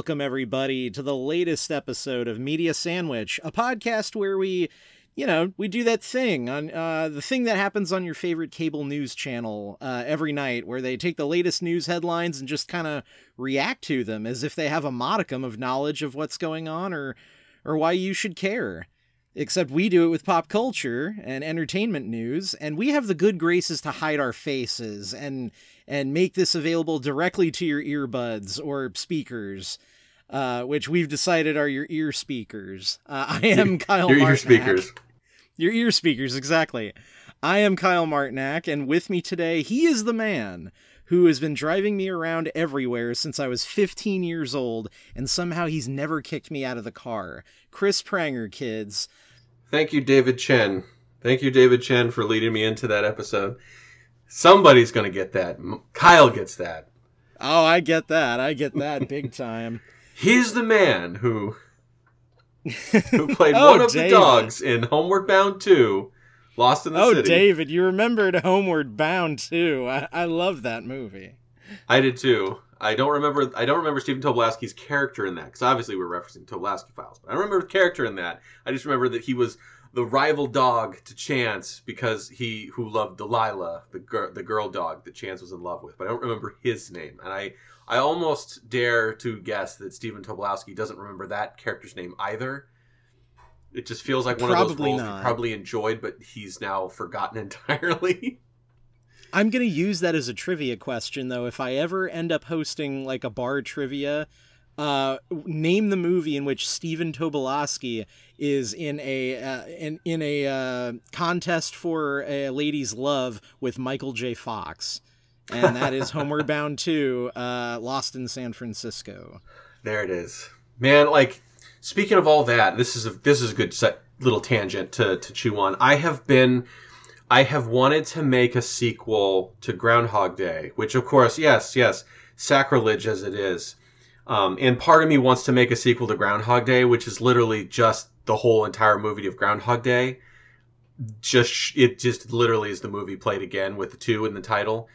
welcome everybody to the latest episode of Media Sandwich, a podcast where we, you know, we do that thing on uh, the thing that happens on your favorite cable news channel uh, every night, where they take the latest news headlines and just kind of react to them as if they have a modicum of knowledge of what's going on or, or why you should care. Except we do it with pop culture and entertainment news, and we have the good graces to hide our faces and and make this available directly to your earbuds or speakers, uh, which we've decided are your ear speakers. Uh, I am Kyle. Your ear speakers. Your ear speakers, exactly. I am Kyle Martinack, and with me today, he is the man who has been driving me around everywhere since I was 15 years old, and somehow he's never kicked me out of the car. Chris Pranger, kids. Thank you, David Chen. Thank you, David Chen, for leading me into that episode. Somebody's going to get that. Kyle gets that. Oh, I get that. I get that big time. He's the man who who played Oh, one of David. the dogs in Homeward Bound 2, Lost in the Oh, City. David, you remembered Homeward Bound too. I, I love that movie. I did too. I don't remember. I don't remember Stephen Tobolowsky's character in that because obviously we're referencing Tobolowsky files. But I remember the character in that. I just remember that he was the rival dog to Chance because he who loved Delilah, the girl, the girl dog that Chance was in love with. But I don't remember his name, and I I almost dare to guess that Stephen Tobolowsky doesn't remember that character's name either. It just feels like one of those roles not. he probably enjoyed, but he's now forgotten entirely. I'm going to use that as a trivia question, though. If I ever end up hosting like a bar trivia, uh, name the movie in which Stephen Tobolowsky is in a uh, in in a uh, contest for a lady's love with Michael J. Fox, and that is Homeward Bound 2, uh, Lost in San Francisco. There it is, man. Like speaking of all that, this is a this is a good set, little tangent to to chew on. I have been, I have wanted to make a sequel to Groundhog Day, which of course, yes, yes, sacrilege as it is. Um, and part of me wants to make a sequel to Groundhog Day, which is literally just the whole entire movie of Groundhog Day. Just it just literally is the movie played again with the two in the title.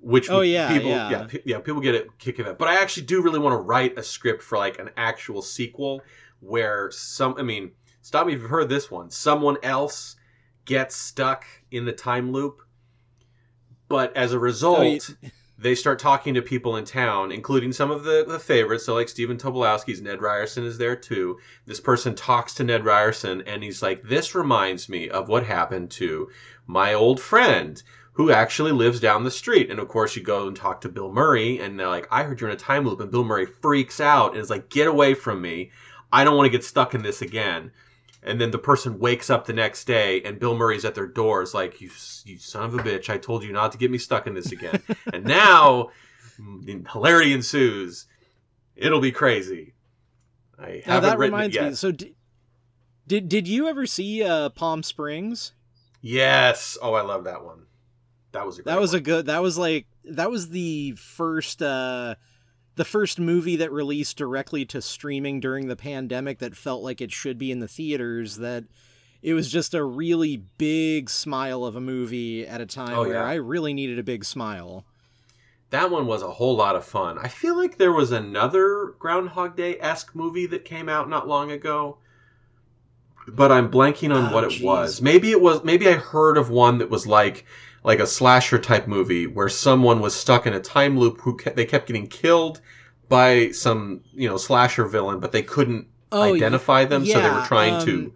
Which Oh, yeah, people yeah. yeah pe- yeah people get a kick of it. But I actually do really want to write a script for like an actual sequel where some I mean stop me if you've heard this one. Someone else gets stuck in the time loop, but as a result, Oh, you- they start talking to people in town, including some of the, the favorites. So, like Stephen Tobolowsky's Ned Ryerson is there too. This person talks to Ned Ryerson, and he's like, "This reminds me of what happened to my old friend." Who actually lives down the street? And of course, you go and talk to Bill Murray, and they're like, "I heard you're in a time loop." And Bill Murray freaks out and is like, "Get away from me! I don't want to get stuck in this again." And then the person wakes up the next day, and Bill Murray's at their door. It's like, you, you son of a bitch! I told you not to get me stuck in this again. and now, hilarity ensues. It'll be crazy. I Now haven't that written reminds it yet. me. So did, did did you ever see uh, Palm Springs? Yes. Oh, I love that one. That was a great That was one. a good. That was like that was the first uh the first movie that released directly to streaming during the pandemic that felt like it should be in the theaters that it was just a really big smile of a movie at a time Oh, where yeah. I really needed a big smile. That one was a whole lot of fun. I feel like there was another Groundhog Day esque movie that came out not long ago, but I'm blanking on Oh, what it was. Maybe it was. Maybe I heard of one that was like like a slasher type movie where someone was stuck in a time loop who ke- they kept getting killed by some you know slasher villain, but they couldn't Oh, identify them, so they were trying um, to.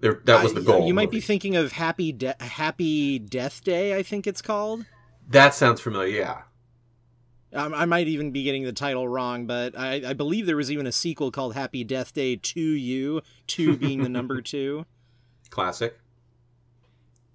they're- That was the goal. You might be thinking of Happy De- Happy Death Day, I think it's called. That sounds familiar. Yeah. Um, I might even be getting the title wrong, but I, I believe there was even a sequel called Happy Death Day to You, two being the number two. Classic.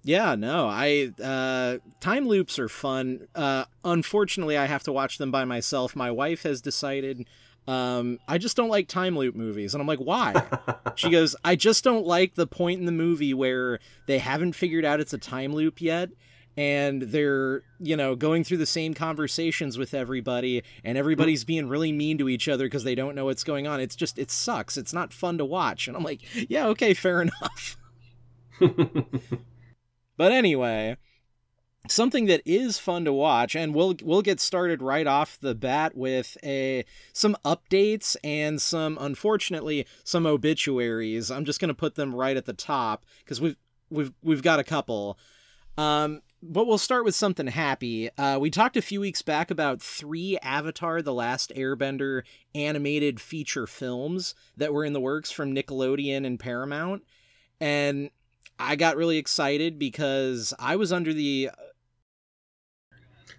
Yeah, no, I uh, time loops are fun. Uh, unfortunately, I have to watch them by myself. My wife has decided um, I just don't like time loop movies, and I'm like, why? she goes, I just don't like the point in the movie where they haven't figured out it's a time loop yet. And they're, you know, going through the same conversations with everybody, and everybody's being really mean to each other because they don't know what's going on. It's just, it sucks. It's not fun to watch. And I'm like, yeah, okay, fair enough. But anyway, something that is fun to watch and we'll we'll get started right off the bat with a some updates and some unfortunately some obituaries i'm just going to put them right at the top because we've we've we've got a couple um but we'll start with something happy. Uh, we talked a few weeks back about three Avatar The Last Airbender animated feature films that were in the works from Nickelodeon and Paramount. And I got really excited because I was under the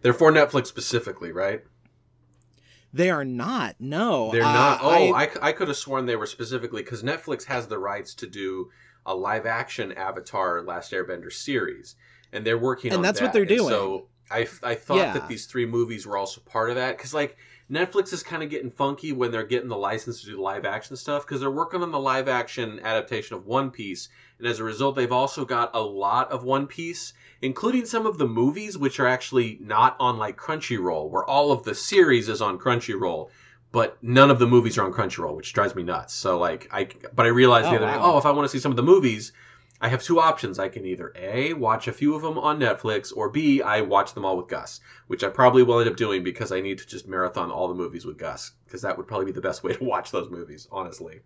they're for Netflix specifically, right? They are not. No, they're uh, not. Oh, I, I, I could have sworn they were specifically because Netflix has the rights to do a live action Avatar Last Airbender series, and they're working and on that's that. what they're and doing. So I I thought yeah. that these three movies were also part of that because like Netflix is kind of getting funky when they're getting the license to do live action stuff because they're working on the live action adaptation of One Piece, and as a result, they've also got a lot of One Piece including some of the movies which are actually not on like Crunchyroll, where all of the series is on Crunchyroll, but none of the movies are on Crunchyroll, which drives me nuts. So like I but I realized Oh, the other day, oh, if I want to see some of the movies, I have two options. I can either A, watch a few of them on Netflix, or B, I watch them all with Gus, which I probably will end up doing because I need to just marathon all the movies with Gus, because that would probably be the best way to watch those movies, honestly.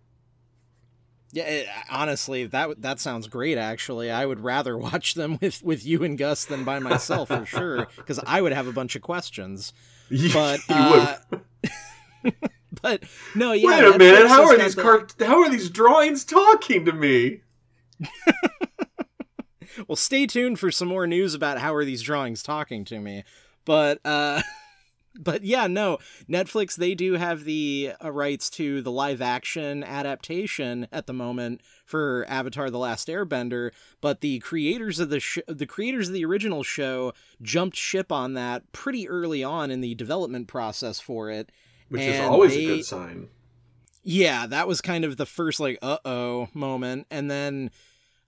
Yeah, it, honestly, that that sounds great. Actually, I would rather watch them with with you and Gus than by myself for sure, because I would have a bunch of questions. But You uh, would. but no, yeah. Wait a Netflix minute, how are these the- cart- how are these drawings talking to me? Well, stay tuned for some more news about how are these drawings talking to me. But uh but yeah, no, Netflix they do have the uh, rights to the live action adaptation at the moment for Avatar the Last Airbender, but the creators of the sh- the creators of the original show jumped ship on that pretty early on in the development process for it. Which is always they- a good sign. Yeah, that was kind of the first like uh-oh moment and then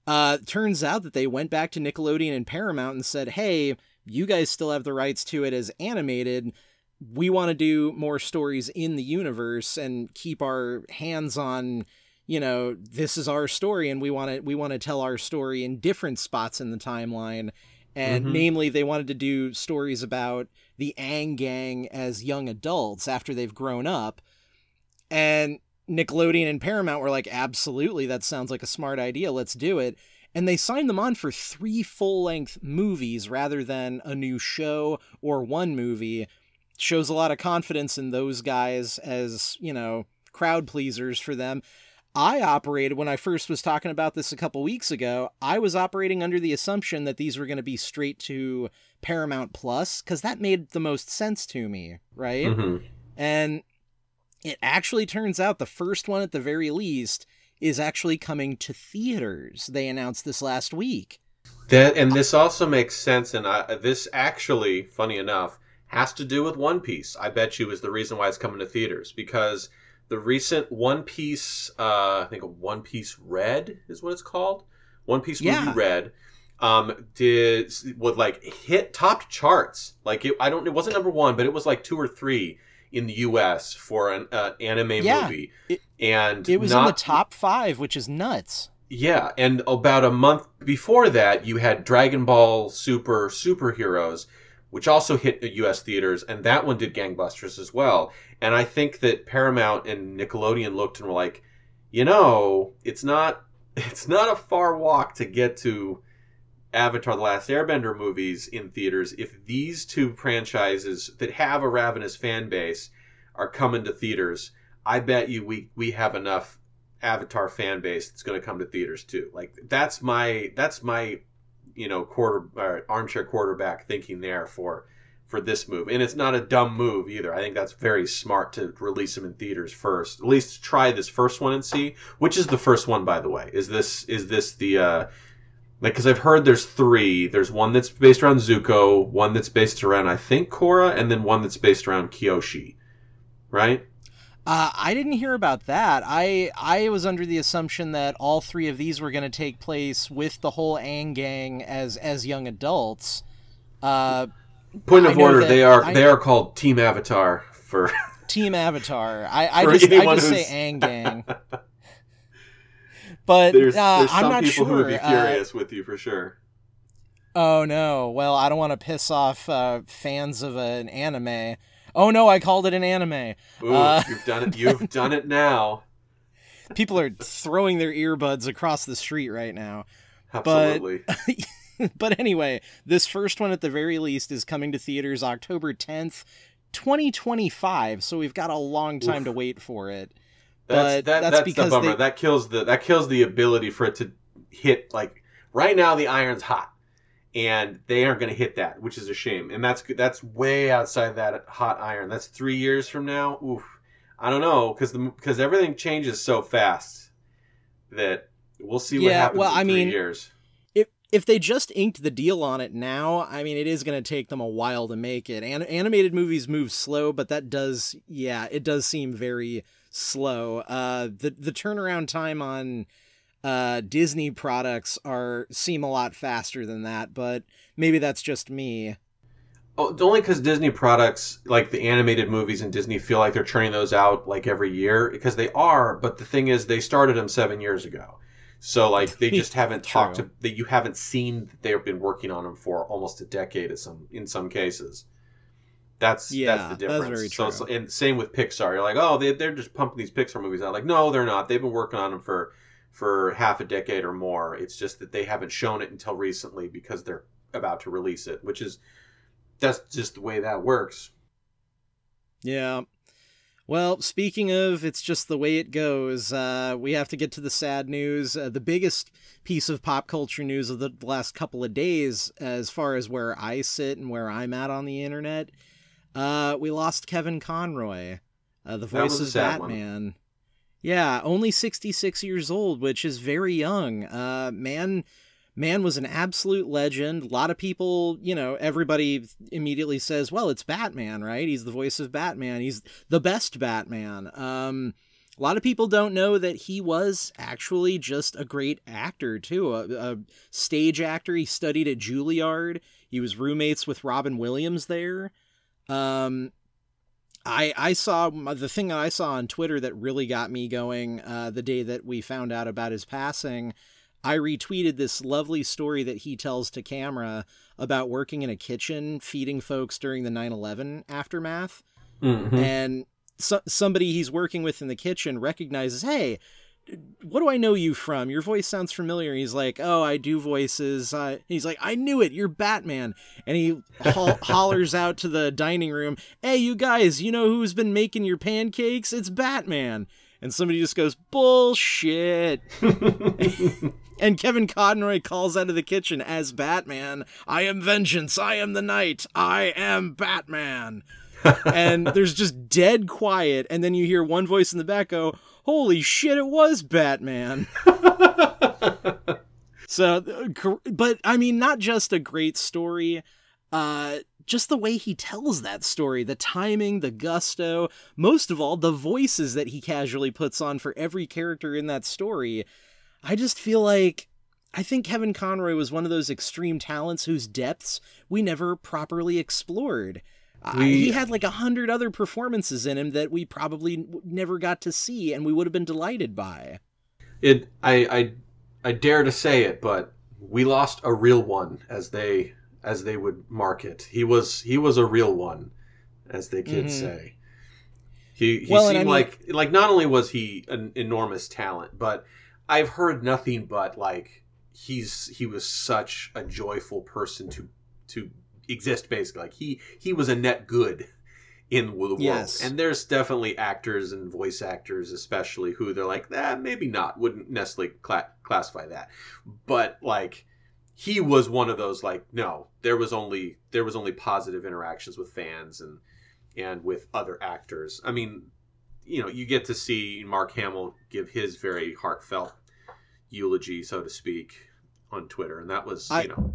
uh turns out that they went back to Nickelodeon and Paramount and said, "Hey, you guys still have the rights to it as animated. We want to do more stories in the universe and keep our hands on, you know, this is our story and we want to we want to tell our story in different spots in the timeline." And Mhm. namely, they wanted to do stories about the Aang Gang as young adults after they've grown up. And Nickelodeon and Paramount were like, absolutely, that sounds like a smart idea. Let's do it. And they signed them on for three full length movies rather than a new show or one movie. Shows a lot of confidence in those guys as, you know, crowd pleasers for them. I operated when I first was talking about this a couple weeks ago. I was operating under the assumption that these were going to be straight to Paramount Plus because that made the most sense to me, right? Mhm. And it actually turns out the first one, at the very least, is actually coming to theaters. They announced this last week. That and this also makes sense, and I, this actually, funny enough, has to do with One Piece. I bet you is the reason why it's coming to theaters because the recent One Piece, uh, I think One Piece Red is what it's called. One Piece Yeah. movie Red um did would like hit top charts like it i don't it wasn't number one but it was like two or three in the us for an uh, anime Yeah. movie It- and It was not, in the top five, which is nuts. yeah, and about a month before that, you had Dragon Ball Super Superheroes, which also hit the U.S. theaters, and that one did gangbusters as well. And I think that Paramount and Nickelodeon looked and were like, you know, it's not it's not a far walk to get to Avatar: The Last Airbender movies in theaters if these two franchises that have a ravenous fan base are coming to theaters. I bet you we we have enough Avatar fan base that's going to come to theaters too. Like that's my that's my you know quarter armchair quarterback thinking there for for this move, and it's not a dumb move either. I think that's very smart to release them in theaters first. At least try this first one and see which is the first one. By the way, is this is this the uh, like because I've heard there's three. There's one that's based around Zuko, one that's based around I think Korra, and then one that's based around Kyoshi, right? Uh, I didn't hear about that. I I was under the assumption that all three of these were going to take place with the whole Aang gang as as young adults. Uh, Point of order: that- they are I- they are called Team Avatar for. Team Avatar. I, I just I just say Aang gang. But There's, uh, there's I'm not people sure. who would be Uh, furious with you for sure. Oh no. Well, I don't want to piss off uh, fans of an anime. Oh no, I called it an anime. Ooh, uh, you've done it. You've done it now. People are throwing their earbuds across the street right now. Absolutely. But, but anyway, this first one at the very least is coming to theaters October 10th, 2025. So we've got a long time Oof. to wait for it. That's that, that's, that's because the bummer. They... That kills the that kills the ability for it to hit like right now the iron's hot and they aren't going to hit that, which is a shame. And that's that's way outside that hot iron. That's three years from now. Oof, I don't know because the because everything changes so fast that we'll see what yeah, happens well, in I mean, years. If if they just inked the deal on it now, I mean, it is going to take them a while to make it. An- animated movies move slow, but that does, yeah, it does seem very slow. Uh, the the turnaround time on uh, Disney products are seem a lot faster than that, but maybe that's just me. Oh, only because Disney products, like the animated movies in Disney, feel like they're churning those out like every year because they are. But the thing is, they started them seven years ago, so like they just haven't talked to that. You haven't seen that they've been working on them for almost a decade. In some in some cases, that's yeah, that's the difference. That's very true. So, and same with Pixar. You're like, oh, they they're just pumping these Pixar movies out. Like, no, they're not. They've been working on them for for half a decade or more. It's just that they haven't shown it until recently because they're about to release it, which is that's just the way that works. Yeah. Well, speaking of it's just the way it goes, uh, we have to get to the sad news. Uh, the biggest piece of pop culture news of the last couple of days, as far as where I sit and where I'm at on the internet, uh, we lost Kevin Conroy, uh, the voice of Batman. One. Yeah, only 66 years old, which is very young. Uh, man, man was an absolute legend. A lot of people, you know, everybody immediately says, "Well, it's Batman, right? He's the voice of Batman. He's the best Batman." Um, a lot of people don't know that he was actually just a great actor too, a, a stage actor. He studied at Juilliard. He was roommates with Robin Williams there. Um, I I saw the thing that I saw on Twitter that really got me going uh, the day that we found out about his passing. I retweeted this lovely story that he tells to camera about working in a kitchen feeding folks during the 9/11 aftermath. Mm-hmm. And so, somebody he's working with in the kitchen recognizes, "Hey, what do I know you from? Your voice sounds familiar. He's like, oh, I do voices. Uh, he's like, I knew it. You're Batman. And he ho- hollers out to the dining room, hey, you guys, you know who's been making your pancakes? It's Batman. And somebody just goes, bullshit. and Kevin Conroy calls out of the kitchen as Batman, I am vengeance. I am the night. I am Batman. and there's just dead quiet. And then you hear one voice in the back go, holy shit, it was Batman. so, but I mean, not just a great story, uh, just the way he tells that story, the timing, the gusto, most of all, the voices that he casually puts on for every character in that story. I just feel like I think Kevin Conroy was one of those extreme talents whose depths we never properly explored. We, he had like a hundred other performances in him that we probably never got to see, and we would have been delighted by. It, I, I, I dare to say it, but we lost a real one, as they, as they would mark it. He was, he was a real one, as the kids mm-hmm. say. He, he well, seemed I mean, like, like not only was he an enormous talent, but I've heard nothing but like he's he was such a joyful person to to exist basically. Like he he was a net good in the world. Yes. And there's definitely actors and voice actors, especially, who they're like, eh, maybe not, wouldn't necessarily cl- classify that. But like, he was one of those like, no, there was only there was only positive interactions with fans and and with other actors. I mean, you know, you get to see Mark Hamill give his very heartfelt eulogy, so to speak, on Twitter, and that was, I, you know,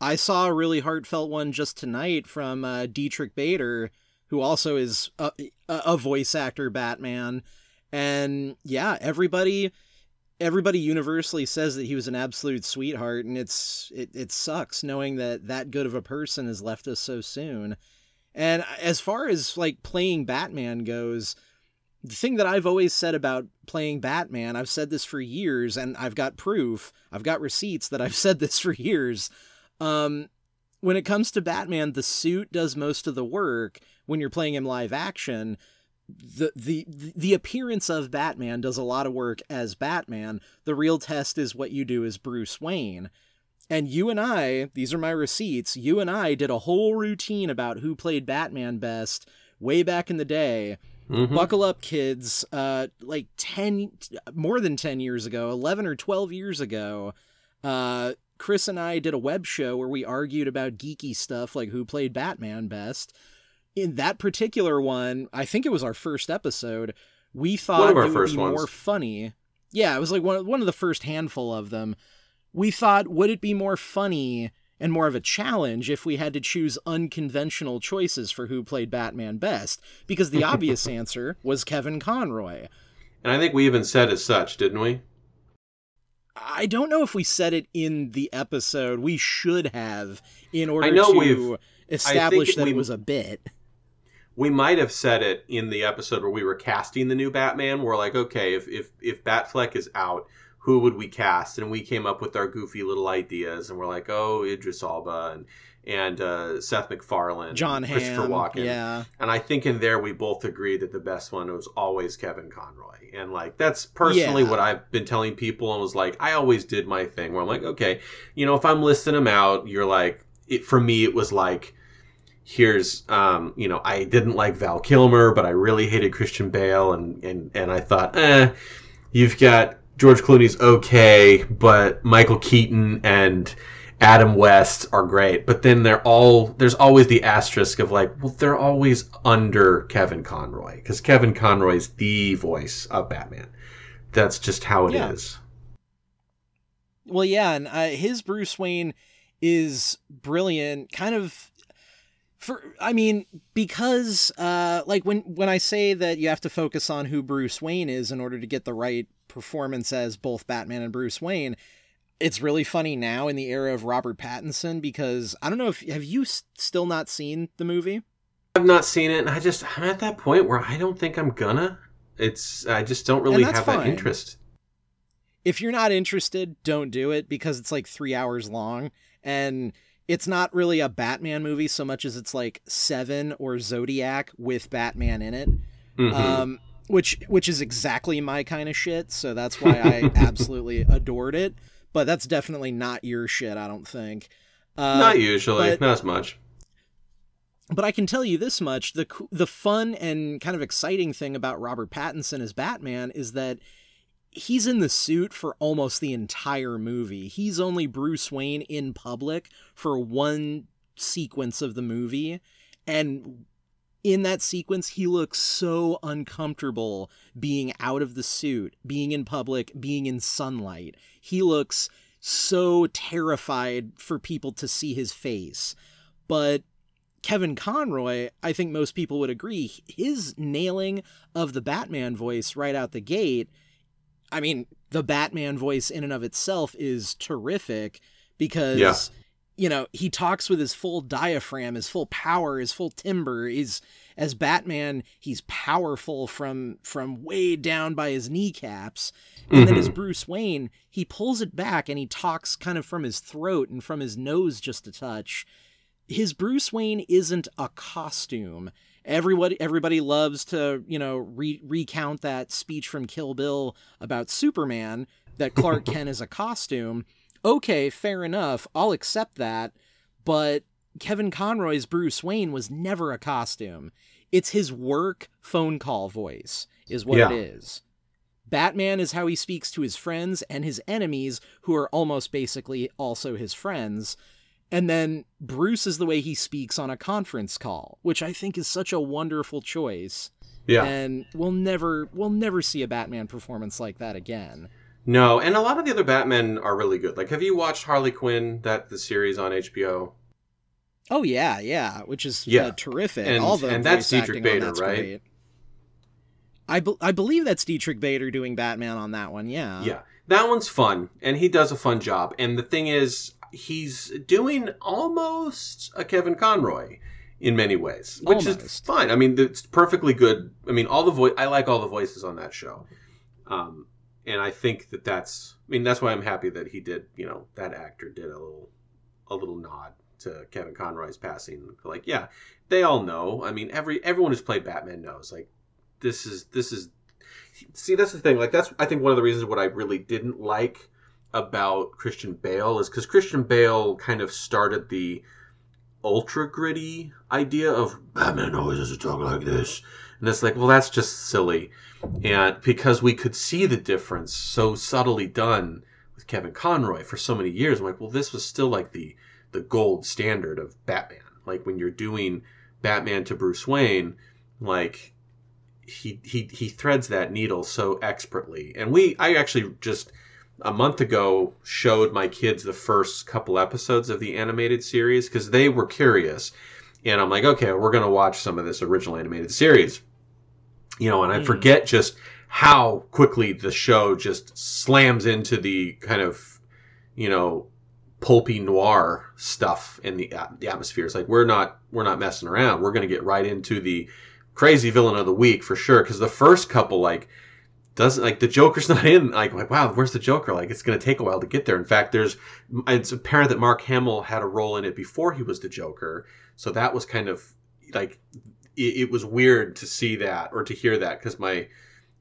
I saw a really heartfelt one just tonight from uh, Diedrich Bader, who also is a, a voice actor Batman, and yeah, everybody everybody universally says that he was an absolute sweetheart, and it's it it sucks knowing that that good of a person has left us so soon. And as far as like playing Batman goes, the thing that I've always said about playing Batman, I've said this for years, and I've got proof, I've got receipts that I've said this for years Um, when it comes to Batman, the suit does most of the work when you're playing him live action. The, the the appearance of Batman does a lot of work as Batman. The real test is what you do as Bruce Wayne. And you and I, these are my receipts, you and I did a whole routine about who played Batman best way back in the day. Mm-hmm. Buckle up, kids. Uh, like 10, more than 10 years ago, 11 or 12 years ago, uh, Chris and I did a web show where we argued about geeky stuff like who played Batman best. In that particular one, I think it was our first episode, we thought it would be ones. more funny. Yeah, it was like one, one of the first handful of them we thought, would it be more funny and more of a challenge if we had to choose unconventional choices for who played Batman best? Because the obvious answer was Kevin Conroy. And I think we even said as such, didn't we? I don't know if we said it in the episode. We should have in order to establish that we, it was a bit. We might have said it in the episode where we were casting the new Batman. We're like, okay, if if if Batfleck is out, who would we cast? And we came up with our goofy little ideas, and we're like, oh, Idris Elba and and uh, Seth MacFarlane, John Christopher Hamm, Walken. Yeah. And I think in there we both agreed that the best one was always Kevin Conroy. And like that's personally yeah. what I've been telling people and was like, I always did my thing where I'm like, okay, you know, if I'm listing them out, you're like, it, for me, it was like, here's um, you know, I didn't like Val Kilmer, but I really hated Christian Bale and and and I thought, eh, you've got George Clooney's okay, but Michael Keaton and Adam West are great. But then they're all there's always the asterisk of like, well, they're always under Kevin Conroy because Kevin Conroy is the voice of Batman. That's just how it yeah. is. Well, yeah, and uh, his Bruce Wayne is brilliant. Kind of for I mean because uh like when when I say that you have to focus on who Bruce Wayne is in order to get the right performance as both Batman and Bruce Wayne. It's really funny now in the era of Robert Pattinson because I don't know if have you s- still not seen the movie? I've not seen it, and I just I'm at that point where I don't think I'm gonna. It's I just don't really have fine. that interest. If you're not interested, don't do it because it's like three hours long, and it's not really a Batman movie so much as it's like Seven or Zodiac with Batman in it. Mm-hmm. Um, which which is exactly my kind of shit. So that's why I absolutely adored it. But that's definitely not your shit. I don't think. Uh, not usually, but, not as much. But I can tell you this much: the the fun and kind of exciting thing about Robert Pattinson as Batman is that he's in the suit for almost the entire movie. He's only Bruce Wayne in public for one sequence of the movie, and in that sequence, he looks so uncomfortable being out of the suit, being in public, being in sunlight. He looks so terrified for people to see his face. But Kevin Conroy, I think most people would agree, his nailing of the Batman voice right out the gate. I mean, the Batman voice in and of itself is terrific because yeah you know, he talks with his full diaphragm, his full power, his full timbre. He's as Batman, he's powerful from from way down by his kneecaps. And mm-hmm. then as Bruce Wayne, he pulls it back and he talks kind of from his throat and from his nose just a touch. His Bruce Wayne isn't a costume. Everybody everybody loves to, you know, re- recount that speech from Kill Bill about Superman that Clark Kent is a costume okay, fair enough, I'll accept that, but Kevin Conroy's Bruce Wayne was never a costume. It's his work phone call voice, is what yeah. it is. Batman is how he speaks to his friends and his enemies, who are almost basically also his friends. And then Bruce is the way he speaks on a conference call, which I think is such a wonderful choice. Yeah. And we'll never we'll never see a Batman performance like that again. No, and a lot of the other Batmen are really good. Like, have you watched Harley Quinn? That the series on HBO. Oh yeah, yeah, which is uh, yeah. Uh, terrific. And, All the and that's Diedrich Bader, that's right? Great. I, be- I believe that's Diedrich Bader doing Batman on that one. Yeah. Yeah, that one's fun, and he does a fun job. And the thing is, he's doing almost a Kevin Conroy in many ways, which almost. is fine. I mean, it's perfectly good. I mean, all the voice. I like all the voices on that show. Um, and I think that that's I mean that's why I'm happy that he did you know that actor did a little a little nod to Kevin Conroy's passing. Like, yeah, they all know. I mean, every everyone who's played Batman knows. Like, this is this is. See, that's the thing. Like, that's I think one of the reasons what I really didn't like about Christian Bale is because Christian Bale kind of started the ultra gritty idea of Batman always has to talk like this, and it's like, well, that's just silly, and because we could see the difference so subtly done with Kevin Conroy for so many years, I'm like, well, this was still like the the gold standard of Batman. Like when you're doing Batman to Bruce Wayne, like he he he threads that needle so expertly. And we I actually just a month ago showed my kids the first couple episodes of the animated series because they were curious. And I'm like, okay, we're going to watch some of this original animated series. You know, and I mm. forget just how quickly the show just slams into the kind of, you know, pulpy noir stuff in the, uh, the atmosphere. It's like we're not we're not messing around. We're going to get right into the crazy villain of the week for sure. Because the first couple, like, doesn't like the Joker's not in. Like, like wow, where's the Joker? Like, it's going to take a while to get there. In fact, there's it's apparent that Mark Hamill had a role in it before he was the Joker, so that was kind of like it, it was weird to see that or to hear that because my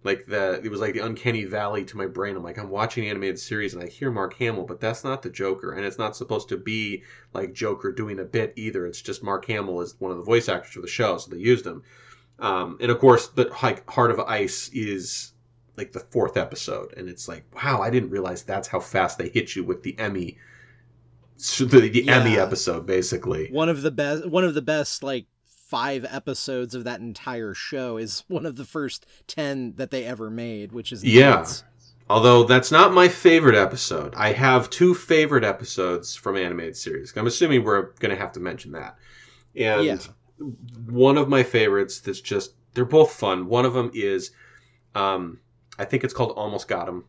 like the it was like the uncanny valley to my brain. I'm like I'm watching an animated series and I hear Mark Hamill, but that's not the Joker, and it's not supposed to be like Joker doing a bit either. It's just Mark Hamill is one of the voice actors for the show, so they used him. Um, and of course, the like Heart of Ice is like the fourth episode, and it's like wow, I didn't realize that's how fast they hit you with the Emmy. The, the yeah. Emmy episode, basically. One of the best. One of the best, like five episodes of that entire show is one of the first 10 that they ever made, which is yeah. Nuts. Although that's not my favorite episode. I have two favorite episodes from animated series. I'm assuming we're going to have to mention that. And yeah. one of my favorites that's just they're both fun. One of them is um I think it's called Almost Got Him.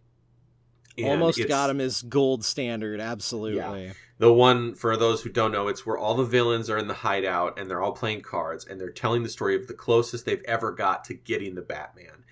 Almost Got Him is gold standard, absolutely. Yeah the one for those who don't know it's where all the villains are in the hideout and they're all playing cards and they're telling the story of the closest they've ever got to getting the batman.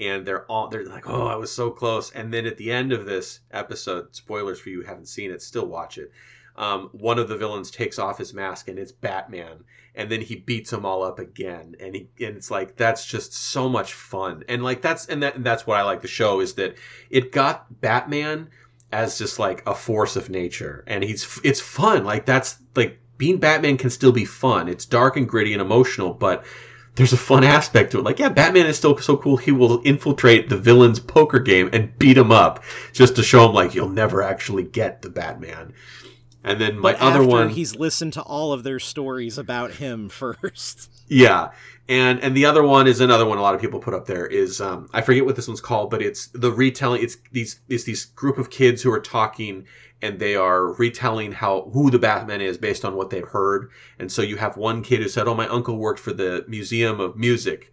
And they're all they're like oh i was so close. And then at the end of this episode spoilers for you haven't seen it still watch it um, one of the villains takes off his mask and it's batman. And then he beats them all up again. And he and it's like that's just so much fun. And like that's and that and that's what i like the show is that it got batman as just like a force of nature. And he's it's fun. Like that's like being batman can still be fun. It's dark and gritty and emotional but there's a fun aspect to it. Like yeah batman is still so cool. He will infiltrate the villain's poker game and beat him up just to show him like you'll never actually get the batman and then my but other one he's listened to all of their stories about him first yeah and and the other one is another one a lot of people put up there is um, I forget what this one's called, but it's the retelling. It's these it's these group of kids who are talking and they are retelling how who the Batman is based on what they've heard. And so you have one kid who said, "Oh, my uncle worked for the Museum of Music."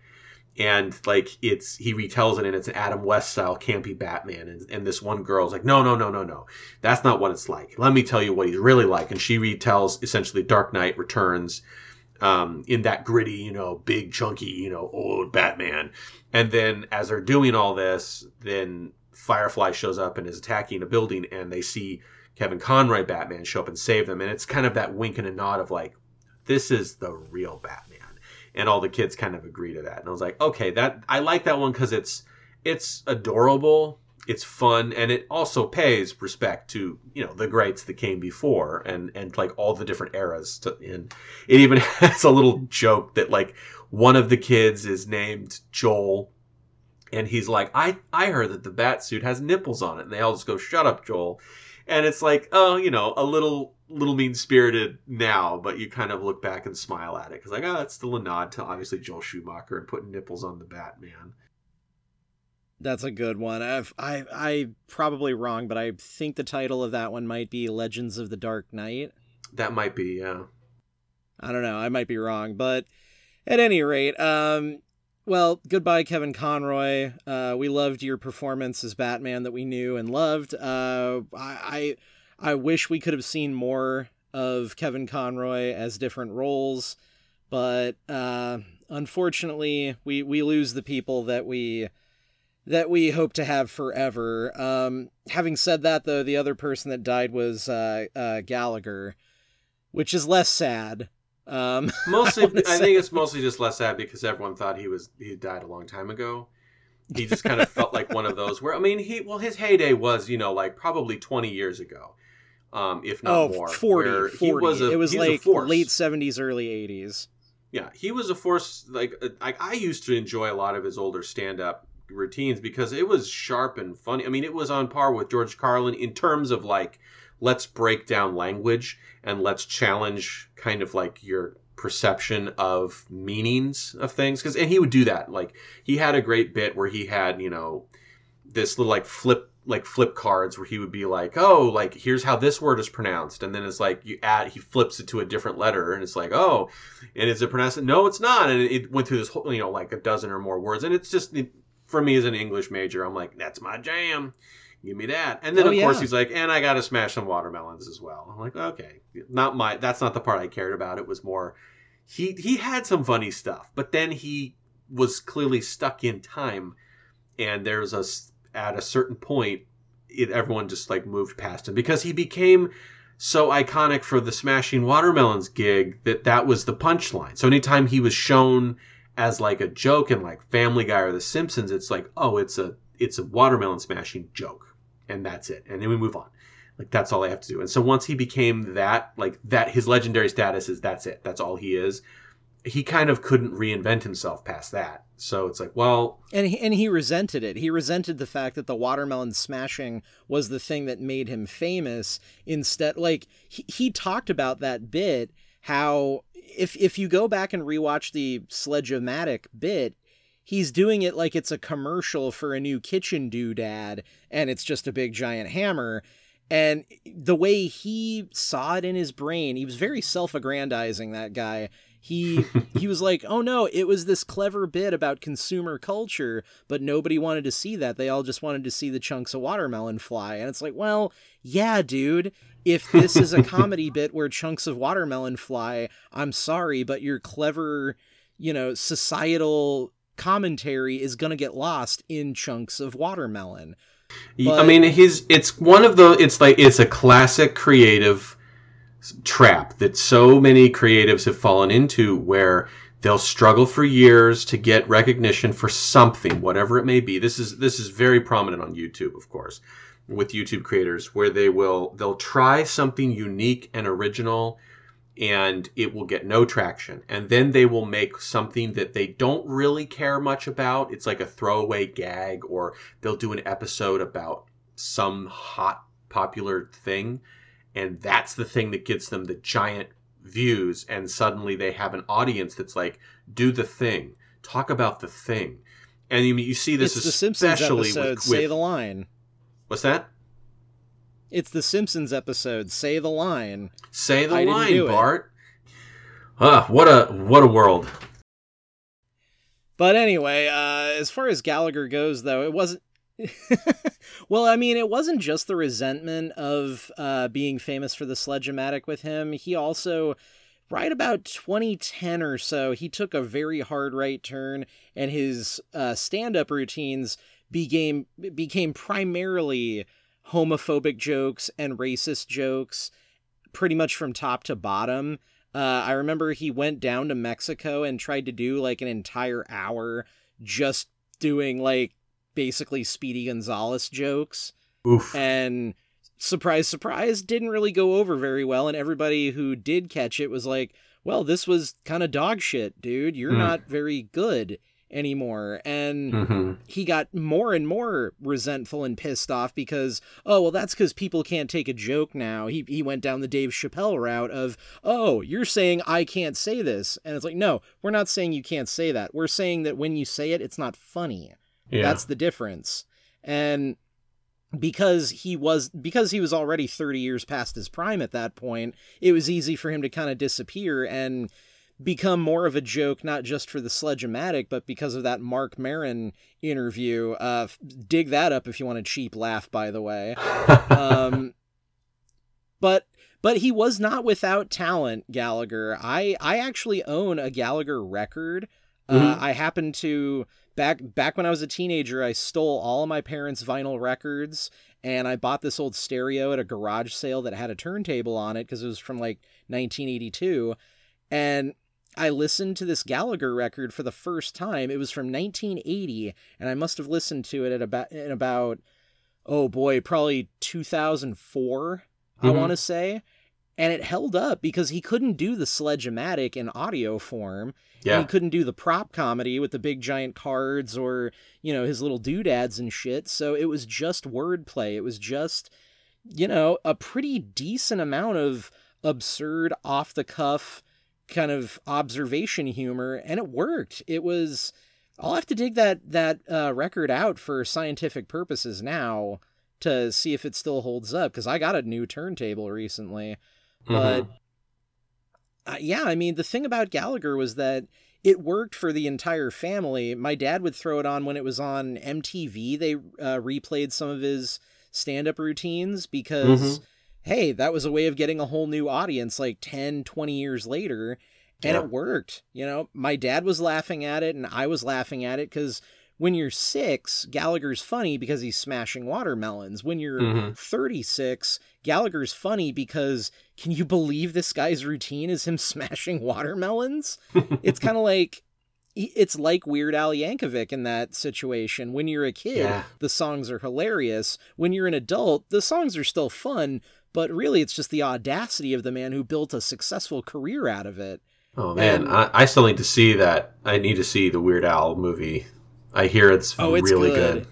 And like it's he retells it and it's an Adam West style campy Batman and, and this one girl's like no no no no no that's not what it's like let me tell you what he's really like and she retells essentially Dark Knight Returns um, in that gritty, you know, big, chunky, you know, old Batman. And then as they're doing all this, then Firefly shows up and is attacking a building, and they see Kevin Conroy Batman show up and save them. And it's kind of that wink and a nod of like, this is the real Batman. And all the kids kind of agree to that. And I was like, okay, that I like that one because it's it's adorable it's fun and it also pays respect to you know the greats that came before and and like all the different eras to, and it even has a little joke that like one of the kids is named joel and he's like i i heard that the bat suit has nipples on it and they all just go shut up joel and it's like oh you know a little little mean spirited now but you kind of look back and smile at it because like oh it's still a nod to obviously joel schumacher and putting nipples on the batman that's a good one. I've, I I probably wrong, but I think the title of that one might be Legends of the Dark Knight. That might be, yeah. I don't know. I might be wrong, but at any rate, um, well, goodbye, Kevin Conroy. Uh, we loved your performance as Batman that we knew and loved. Uh, I, I I wish we could have seen more of Kevin Conroy as different roles, but uh, unfortunately, we we lose the people that we that we hope to have forever. Um, having said that, though, the other person that died was uh, uh, Gallagher, which is less sad. Um, mostly, I, I think it's mostly just less sad because everyone thought he was he died a long time ago. He just kind of felt like one of those where I mean he well his heyday was you know like probably twenty years ago, um, if not oh, more. 40, 40. A, it was like late seventies, early eighties. Yeah, he was a force. Like, like I used to enjoy a lot of his older stand-up routines because it was sharp and funny. I mean, it was on par with George Carlin in terms of like, let's break down language and let's challenge kind of like your perception of meanings of things. Because and he would do that. Like he had a great bit where he had you know this little like flip like flip cards where he would be like, "Oh, like here's how this word is pronounced," and then it's like you add he flips it to a different letter, and it's like, "Oh, and is it pronounced? No, it's not." And it went through this whole, you know, like a dozen or more words, and it's just it, for me as an English major, I'm like, "That's my jam." Give me that, and then oh, of yeah. course he's like, and I got to smash some watermelons as well. I'm like, okay, not my. That's not the part I cared about. It was more, he he had some funny stuff, but then he was clearly stuck in time, and there's a at a certain point, it, everyone just like moved past him because he became so iconic for the Smashing Watermelons gig that that was the punchline. So anytime he was shown as like a joke in like Family Guy or The Simpsons, it's like, oh, it's a it's a watermelon smashing joke, and that's it. And then we move on. Like that's all I have to do. And so once he became that, like that, his legendary status is that's it. That's all he is he kind of couldn't reinvent himself past that. So it's like, well, and he, and he resented it. He resented the fact that the watermelon smashing was the thing that made him famous. Instead, like he, he talked about that bit how if if you go back and rewatch the Sledge-O-Matic bit, he's doing it like it's a commercial for a new kitchen doodad, and it's just a big giant hammer. And the way he saw it in his brain, he was very self-aggrandizing. That guy he he was like, "Oh no, it was this clever bit about consumer culture, but nobody wanted to see that. They all just wanted to see the chunks of watermelon fly." And it's like, "Well, yeah, dude, if this is a comedy bit where chunks of watermelon fly, I'm sorry, but your clever, you know, societal commentary is going to get lost in chunks of watermelon." But... I mean, he's it's one of the it's like it's a classic creative trap that so many creatives have fallen into where they'll struggle for years to get recognition for something whatever it may be. This is this is very prominent on YouTube of course with YouTube creators where they will they'll try something unique and original and it will get no traction. And then they will make something that they don't really care much about. It's like a throwaway gag or they'll do an episode about some hot popular thing and that's the thing that gets them the giant views. And suddenly they have an audience that's like do the thing. Talk about the thing. And you, you see this it's the Simpsons episode, with, say the line. What's that? It's the simpsons episode say the line. Say the I line bart. Ah what a what a world. But anyway uh as far as gallagher goes though it wasn't well, I mean, it wasn't just the resentment of uh, being famous for the Sledge-O-Matic with him. He also, right about 2010 or so, he took a very hard right turn, and his uh, stand-up routines became became primarily homophobic jokes and racist jokes, pretty much from top to bottom. Uh, I remember he went down to Mexico and tried to do like an entire hour just doing like basically Speedy Gonzales jokes. Oof. And surprise, surprise, didn't really go over very well. And everybody who did catch it was like, well, this was kind of dog shit, dude. You're mm. not very good anymore. And mm-hmm. he got more and more resentful and pissed off because, oh, well, that's because people can't take a joke now. He, he went down the Dave Chappelle route of, oh, you're saying I can't say this. And it's like, no, we're not saying you can't say that. We're saying that when you say it, it's not funny. Yeah. That's the difference. And because he was because he was already 30 years past his prime at that point, it was easy for him to kind of disappear and become more of a joke not just for the Sledge-O-Matic but because of that Marc Maron interview. Uh, dig that up if you want a cheap laugh by the way. um, but but he was not without talent, Gallagher. I I actually own a Gallagher record. Uh, mm-hmm. Uh, I happen to back back when I was a teenager, I stole all of my parents' vinyl records and I bought this old stereo at a garage sale that had a turntable on it because it was from like 1982. And I listened to this Gallagher record for the first time. It was from 1980, and I must have listened to it at about in about oh boy, probably 2004. Mm-hmm. I want to say, and it held up because he couldn't do the sledge-o-matic in audio form. Yeah. he couldn't do the prop comedy with the big giant cards or, you know, his little doodads and shit. So it was just wordplay. It was just, you know, a pretty decent amount of absurd, off the cuff kind of observation humor, and it worked. It was. I'll have to dig that that uh, record out for scientific purposes now to see if it still holds up because I got a new turntable recently. But mm-hmm. uh, yeah, I mean, the thing about Gallagher was that it worked for the entire family. My dad would throw it on when it was on MTV. They uh, replayed some of his stand up routines because, mm-hmm. hey, that was a way of getting a whole new audience like 10, 20 years later. And yeah. it worked. You know, my dad was laughing at it and I was laughing at it because when you're six, Gallagher's funny because he's smashing watermelons. When you're mm-hmm. 36, Gallagher's funny because can you believe this guy's routine is him smashing watermelons? it's kind of like it's like Weird Al Yankovic in that situation. When you're a kid, yeah. the songs are hilarious. When you're an adult, the songs are still fun, but really it's just the audacity of the man who built a successful career out of it. Oh man, and, I, I still need to see that. I need to see the Weird Al movie I hear it's, oh, it's really good. good.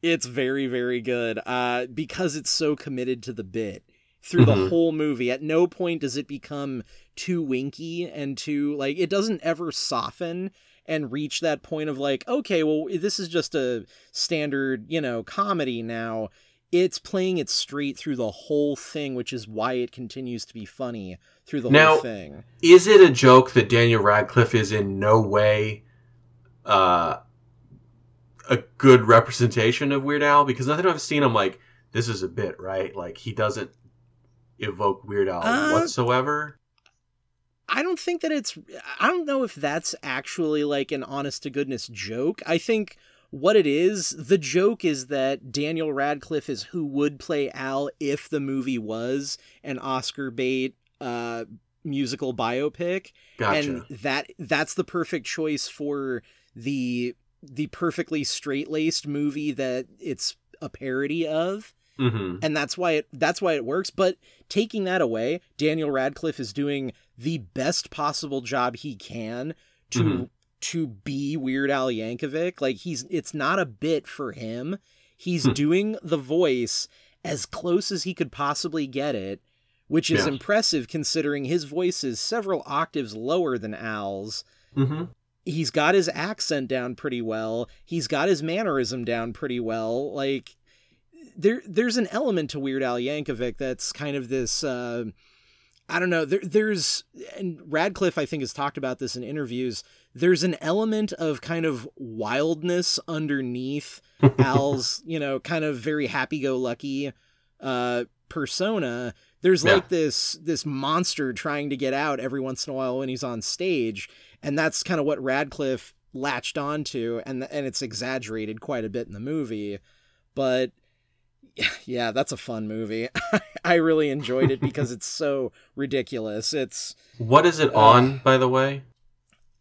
It's very, very good. Uh, because it's so committed to the bit through mm-hmm. the whole movie. At no point does it become too winky and too like it doesn't ever soften and reach that point of like, okay, well, this is just a standard, you know, comedy now. It's playing it straight through the whole thing, which is why it continues to be funny through the now, whole thing. Is it a joke that Daniel Radcliffe is in no way uh, a good representation of Weird Al because nothing I've seen, I'm like, this is a bit, right? Like he doesn't evoke Weird Al uh, whatsoever. I don't think that it's. I don't know if that's actually like an honest to goodness joke. I think what it is, the joke is that Daniel Radcliffe is who would play Al if the movie was an Oscar bait uh, musical biopic, gotcha. and that that's the perfect choice for the the perfectly straight laced movie that it's a parody of. Mm-hmm. And that's why it that's why it works. But taking that away, Daniel Radcliffe is doing the best possible job he can to mm-hmm. to be Weird Al Yankovic. Like he's it's not a bit for him. He's hmm. doing the voice as close as he could possibly get it, which is yeah. impressive considering his voice is several octaves lower than Al's. Mm-hmm he's got his accent down pretty well. He's got his mannerism down pretty well. Like there there's an element to Weird Al Yankovic that's kind of this uh, I don't know. There, there's and Radcliffe I think has talked about this in interviews. There's an element of kind of wildness underneath Al's, you know, kind of very happy-go-lucky uh, persona. There's yeah. like this this monster trying to get out every once in a while when he's on stage, and that's kind of what Radcliffe latched onto, and and it's exaggerated quite a bit in the movie, but yeah, that's a fun movie. I really enjoyed it because it's so ridiculous. It's what is it uh, on, by the way?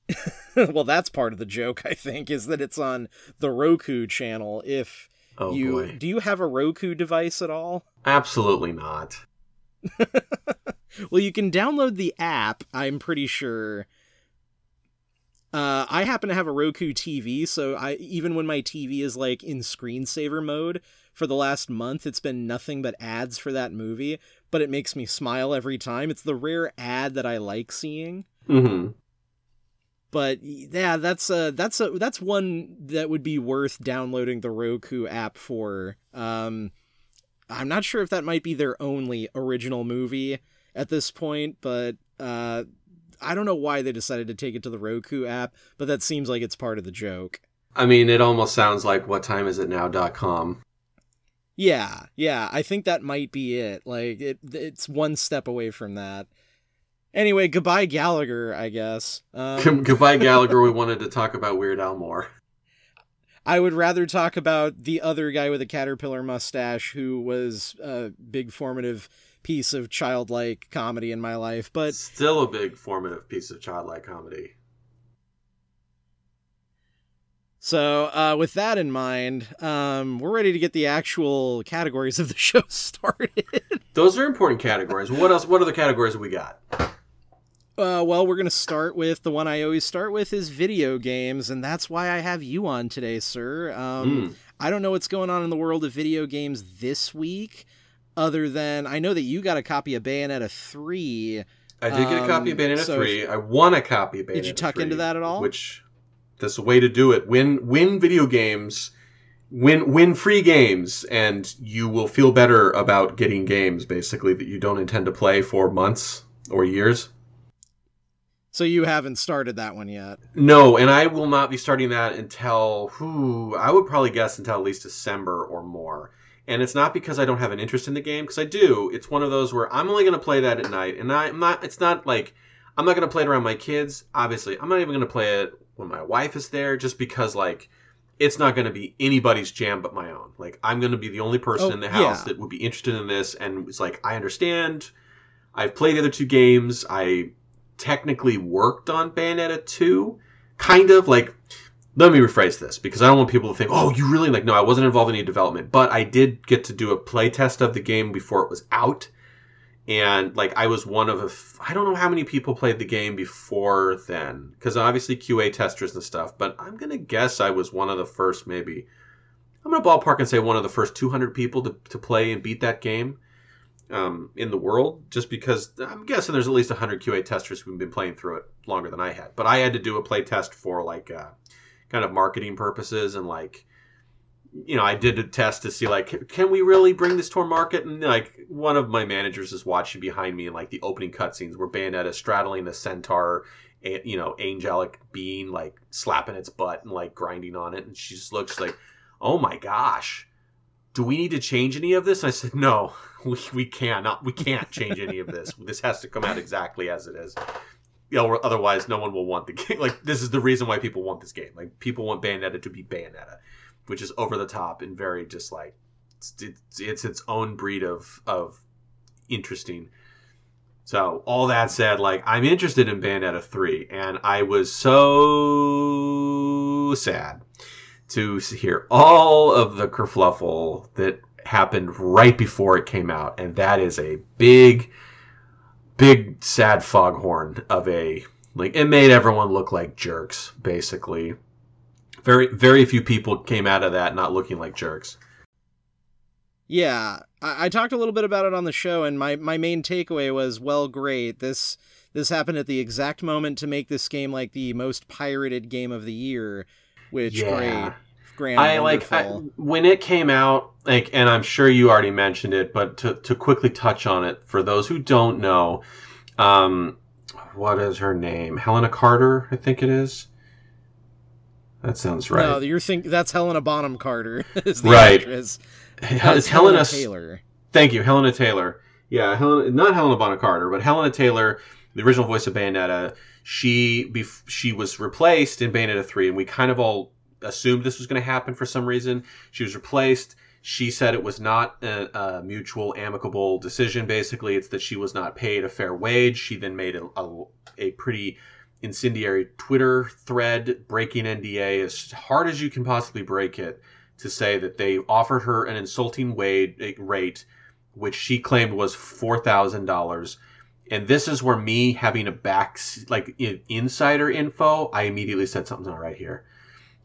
well, that's part of the joke, I think, is that it's on the Roku channel. If oh, you boy. do you have a Roku device at all? Absolutely not. well, you can download the app, I'm pretty sure, uh, I happen to have a Roku TV, so I even when my TV is like in screensaver mode for the last month, it's been nothing but ads for that movie. But it makes me smile every time. It's the rare ad that I like seeing. Mm-hmm. But yeah, that's uh that's a that's one that would be worth downloading the Roku app for. Um, I'm not sure if that might be their only original movie at this point, but uh, I don't know why they decided to take it to the Roku app, but that seems like it's part of the joke. I mean, it almost sounds like what time is it now.com. Yeah, yeah, I think that might be it. Like it it's one step away from that. Anyway, goodbye Gallagher, I guess. Um... goodbye Gallagher. we wanted to talk about Weird Al more. I would rather talk about the other guy with a caterpillar mustache who was a big formative piece of childlike comedy in my life, but still a big formative piece of childlike comedy. So, uh, with that in mind, um, we're ready to get the actual categories of the show started. Those are important categories. What else? What other categories we got? Uh, well, we're going to start with the one I always start with is video games, and that's why I have you on today, sir. Um, mm. I don't know what's going on in the world of video games this week, other than I know that you got a copy of Bayonetta 3. I did get a copy of um, Bayonetta so 3. I won a copy of Bayonetta Did you tuck 3, into that at all? Which, that's a way to do it. Win, win video games win win free games and you will feel better about getting games basically that you don't intend to play for months or years so you haven't started that one yet? No, and I will not be starting that until who I would probably guess until at least December or more. And it's not because I don't have an interest in the game because I do. It's one of those where I'm only going to play that at night, and I'm not. It's not like I'm not going to play it around my kids. Obviously, I'm not even going to play it when my wife is there, just because like it's not going to be anybody's jam but my own. Like I'm going to be the only person oh, in the house yeah. that would be interested in this, and it's like I understand. I've played the other two games. I technically worked on Bayonetta 2. Kind of like let me rephrase this because I don't want people to think, "Oh, you really like." No, I wasn't involved in any development, but I did get to do a play test of the game before it was out, and like I was one of a. I don't know how many people played the game before then, because obviously QA testers and stuff. But I'm gonna guess I was one of the first, maybe. I'm gonna ballpark and say one of the first 200 people to to play and beat that game um, in the world, just because I'm guessing there's at least 100 QA testers who've been playing through it longer than I had. But I had to do a play test for like uh, kind of marketing purposes and like you know, I did a test to see like, can we really bring this to our market? And like, one of my managers is watching behind me in like the opening cutscenes where Bayonetta straddling the centaur, you know, angelic being, like slapping its butt and like grinding on it, and she just looks like, oh my gosh, do we need to change any of this? And I said, no, we, we cannot. We can't change any of this. This has to come out exactly as it is. You know, otherwise, no one will want the game. Like this is the reason why people want this game. Like people want Bayonetta to be Bayonetta, which is over the top and very just like it's, it's, it's its own breed of of interesting. So all that said, like I'm interested in Bayonetta three, and I was so sad to hear all of the kerfluffle that happened right before it came out, and that is a big, big sad foghorn of a like it made everyone look like jerks, basically. Very, very few people came out of that not looking like jerks. Yeah, I, I talked a little bit about it on the show, and my my main takeaway was, well, great. This this happened at the exact moment to make this game like the most pirated game of the year which yeah. great. Grand, I like I, when it came out, like, and I'm sure you already mentioned it, but to, to quickly touch on it for those who don't know, um, what is her name? Helena Carter, I think it is. That sounds right. No, you're thinking that's Helena Bonham Carter. Is the right. Actress. It's Hellena Taylor. Thank you, Hellena Taylor. Yeah, Helena, not Helena Bonham Carter, but Hellena Taylor, the original voice of Bayonetta she bef- she was replaced in Bayonetta 3 and we kind of all assumed this was going to happen for some reason. She was replaced. She said it was not a, a, mutual amicable decision basically. It's that she was not paid a fair wage. She then made a, a, a pretty incendiary Twitter thread breaking NDA as hard as you can possibly break it to say that they offered her an insulting wage rate which she claimed was $4,000 and this is where me having a back like insider info, I immediately said something's not right here.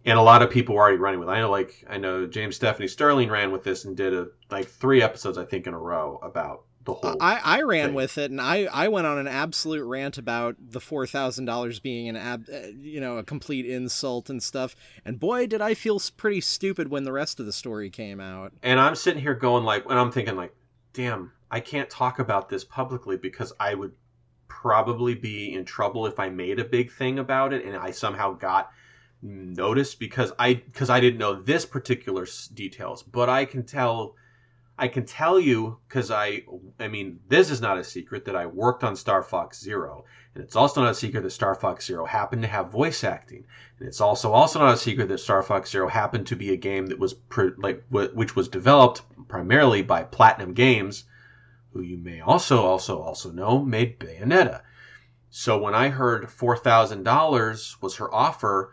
And a lot of people were already running with. It. I know, like I know James Stephanie Sterling ran with this and did a like three episodes, I think, in a row about the whole. I I ran thing. with it, and I I went on an absolute rant about the four thousand dollars being an ab, uh, you know, a complete insult and stuff. And boy, did I feel pretty stupid when the rest of the story came out. And I'm sitting here going like, and I'm thinking like, damn, I can't talk about this publicly because I would probably be in trouble if I made a big thing about it and I somehow got noticed because I because I didn't know this particular details, but I can tell I can tell you because I, I mean, this is not a secret that I worked on Star Fox Zero, and it's also not a secret that Star Fox Zero happened to have voice acting, and it's also also not a secret that Star Fox Zero happened to be a game that was like which was developed primarily by Platinum Games, who you may also also also know made Bayonetta. So when I heard four thousand dollars was her offer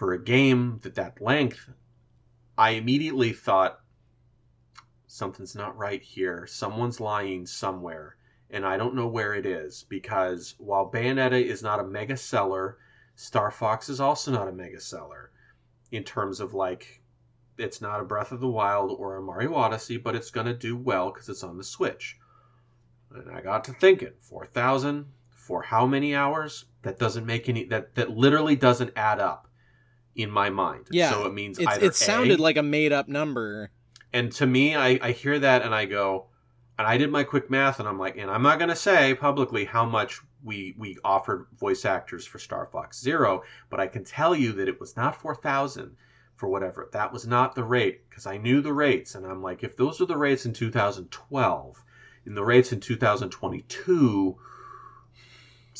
for a game that that length, I immediately thought something's not right here. Someone's lying somewhere, and I don't know where it is because while Bayonetta is not a mega seller, Star Fox is also not a mega seller in terms of like it's not a Breath of the Wild or a Mario Odyssey, but it's going to do well because it's on the Switch. And I got to thinking, 4,000 for how many hours? That doesn't make any that that literally doesn't add up in my mind. Yeah. So it means It's, either it sounded A, like a made up number. and to me, I, I hear that and I go, and I did my quick math and I'm like, and I'm not going to say publicly how much we we offered voice actors for Star Fox Zero, but I can tell you that it was not 4,000 for whatever. That was not the rate because I knew the rates and I'm like, if those are the rates in 2012, in the rates in 2022,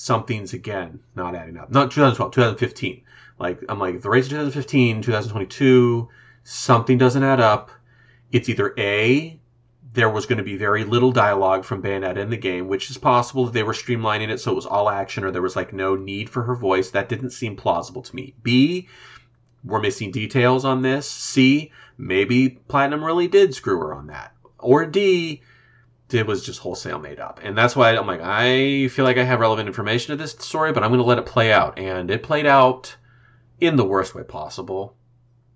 something's again not adding up. Not 2012, 2015. Like I'm like, the race in 2015, 2022, something doesn't add up it's either A, there was going to be very little dialogue from Bayonetta in the game, which is possible that they were streamlining it so it was all action or there was like no need for her voice. That didn't seem plausible to me. B, we're missing details on this. C, maybe Platinum really did screw her on that. Or D, it was just wholesale made up. And that's why I'm like, I feel like I have relevant information to this story, but I'm going to let it play out. And it played out in the worst way possible.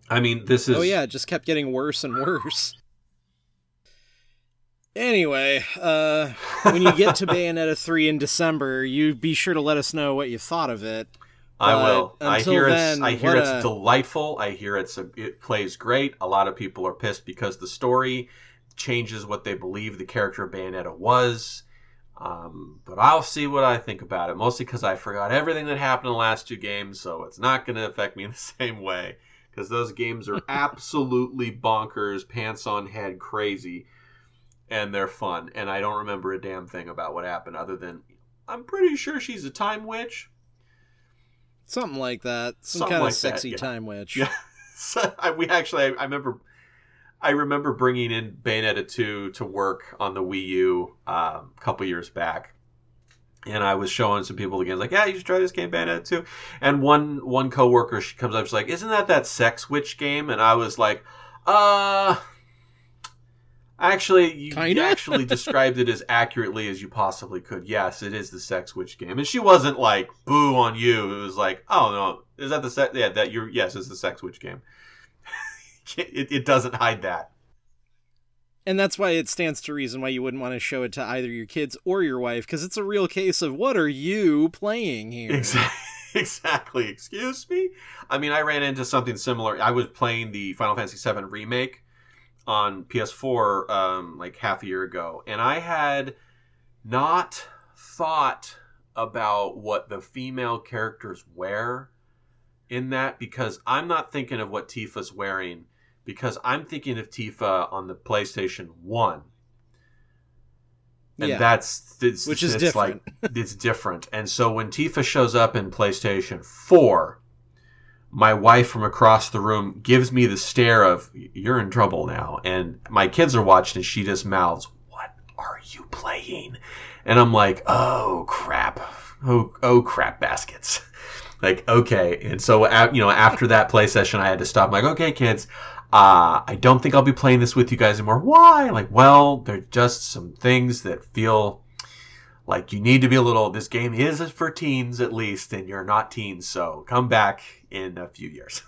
I mean, this is. Oh yeah, it just kept getting worse and worse. Anyway, uh, when you get to Bayonetta 3 in December, you be sure to let us know what you thought of it. I will. I hear then, it's. I hear it's a- delightful. I hear it's. A, it plays great. A lot of people are pissed because the story changes what they believe the character of Bayonetta was. Um, but I'll see what I think about it. Mostly because I forgot everything that happened in the last two games, so it's not going to affect me in the same way. Because those games are absolutely bonkers, pants on head, crazy, and they're fun. And I don't remember a damn thing about what happened other than I'm pretty sure she's a time witch. Something like that. Some Something kind like of that, sexy yeah. time witch. Yeah. So I, we actually, I, I remember, I remember bringing in Bayonetta 2 to work on the Wii U um, a couple years back, and I was showing some people the games, like, yeah, you should try this game, Bayonetta 2. And one one coworker, she comes up, she's like, isn't that that Sex Witch game? And I was like, uh. Actually, you Kinda? actually described it as accurately as you possibly could. Yes, it is the Sex Witch game, and she wasn't like "boo on you." It was like, "Oh no, is that the sex? Yeah, that you're yes, it's the Sex Witch game." it, it doesn't hide that. And that's why it stands to reason why you wouldn't want to show it to either your kids or your wife, because it's a real case of what are you playing here? Exactly. Exactly. Excuse me. I mean, I ran into something similar. I was playing the Final Fantasy VII remake on PS4 um, like half a year ago, and I had not thought about what the female characters wear in that because I'm not thinking of what Tifa's wearing because I'm thinking of Tifa on the PlayStation One. And Yeah. that's it's, Which is it's different. like it's different. And so when Tifa shows up in PlayStation 4, my wife from across the room gives me the stare of you're in trouble now. And my kids are watching and she just mouths, "What are you playing?" And I'm like, "Oh crap. Oh oh crap baskets." like, okay. And so you know, after that play session I had to stop. I'm like, "Okay, kids, uh, I don't think I'll be playing this with you guys anymore. Why? Like, well, there's just some things that feel like you need to be a little. This game is for teens at least, and you're not teens, so come back in a few years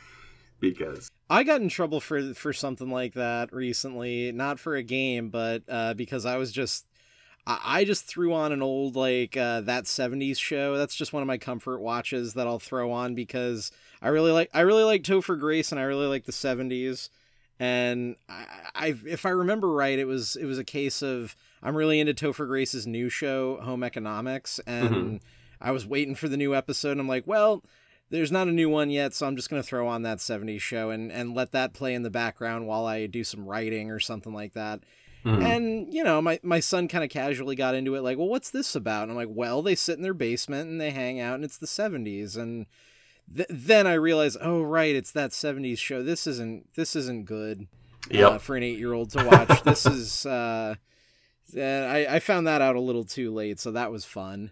because I got in trouble for for something like that recently, not for a game, but uh, because I was just I, I just threw on an old like uh, that '70s show. That's just one of my comfort watches that I'll throw on because I really like I really like Topher Grace and I really like the '70s. And I, I, if I remember right, it was it was a case of I'm really into Topher Grace's new show, Home Economics, and Mhm. I was waiting for the new episode. and I'm like, well, there's not a new one yet, so I'm just gonna throw on that '70s show and and let that play in the background while I do some writing or something like that. Mm-hmm. And you know, my my son kind of casually got into it, like, well, what's this about? And I'm like, well, they sit in their basement and they hang out, and it's the '70s, and th- then I realized, oh right, it's that '70s show. This isn't this isn't good. Yep. Uh, for an eight year old to watch. this is uh, uh, I I found that out a little too late, so that was fun.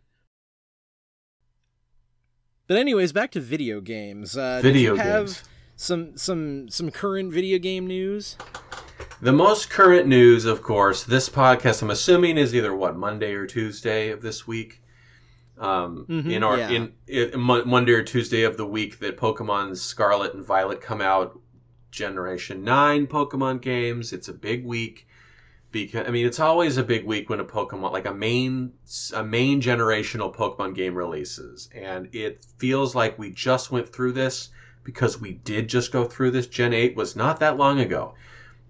But anyways, back to video games. Uh, video did you games. some some some current video game news? The most current news, of course, this podcast I'm assuming is either what Monday or Tuesday of this week. Um, Mhm, in our yeah. in, in Monday or Tuesday of the week that Pokemon Scarlet and Violet come out, Generation Nine Pokemon games. It's a big week because I mean it's always a big week when a Pokemon like a main a main generational Pokemon game releases, and it feels like we just went through this because we did just go through this. Gen Eight was not that long ago.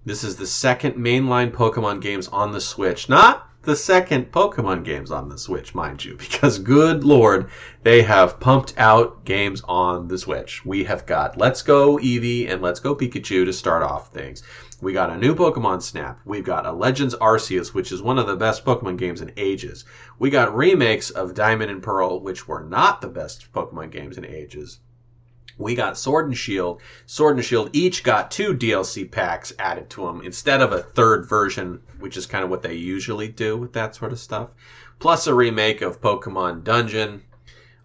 This is the second mainline Pokemon games on the Switch. Not the second Pokemon games on the Switch, mind you, because good lord, they have pumped out games on the Switch. We have got Let's Go Eevee and Let's Go Pikachu to start off things. We got a new Pokemon Snap. We've got a Legends Arceus, which is one of the best Pokemon games in ages. We got remakes of Diamond and Pearl, which were not the best Pokemon games in ages. We got Sword and Shield. Sword and Shield each got two DLC packs added to them instead of a third version, which is kind of what they usually do with that sort of stuff. Plus a remake of Pokemon Dungeon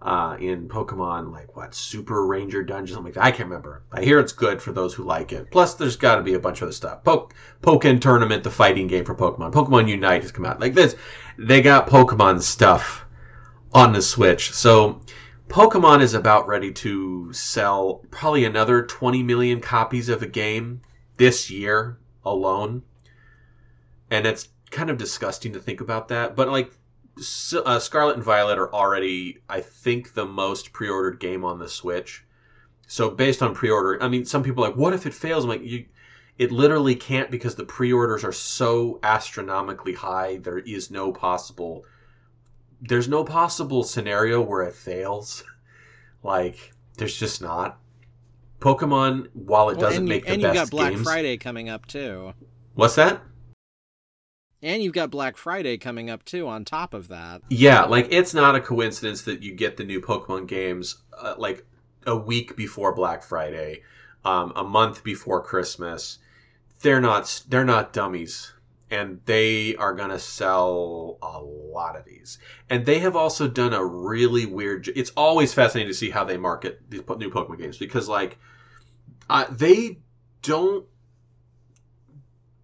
uh, in Pokemon, like what, Super Ranger Dungeon, something like that. I can't remember. I hear it's good for those who like it. Plus, there's got to be a bunch of other stuff. Poke, Pokken Tournament, the fighting game for Pokemon. Pokemon Unite has come out. Like this, they got Pokemon stuff on the Switch. So Pokemon is about ready to sell probably another 20 million copies of a game this year alone. And it's kind of disgusting to think about that. But, like, uh, Scarlet and Violet are already, I think, the most pre ordered game on the Switch. So, based on pre order, I mean, some people are like, what if it fails? I'm like, you. It literally can't because the pre-orders are so astronomically high. There is no possible there's no possible scenario where it fails. Like, there's just not. Pokemon, while it Well, doesn't and make you, the and best you've got Black games, Friday coming up too. what's that? And you've got Black Friday coming up too on top of that. Yeah, like it's not a coincidence that you get the new Pokemon games uh, like a week before Black Friday, um, a month before Christmas. They're not they're not dummies, and they are gonna sell a lot of these. And they have also done a really weird. It's always fascinating to see how they market these new Pokemon games because like uh, they don't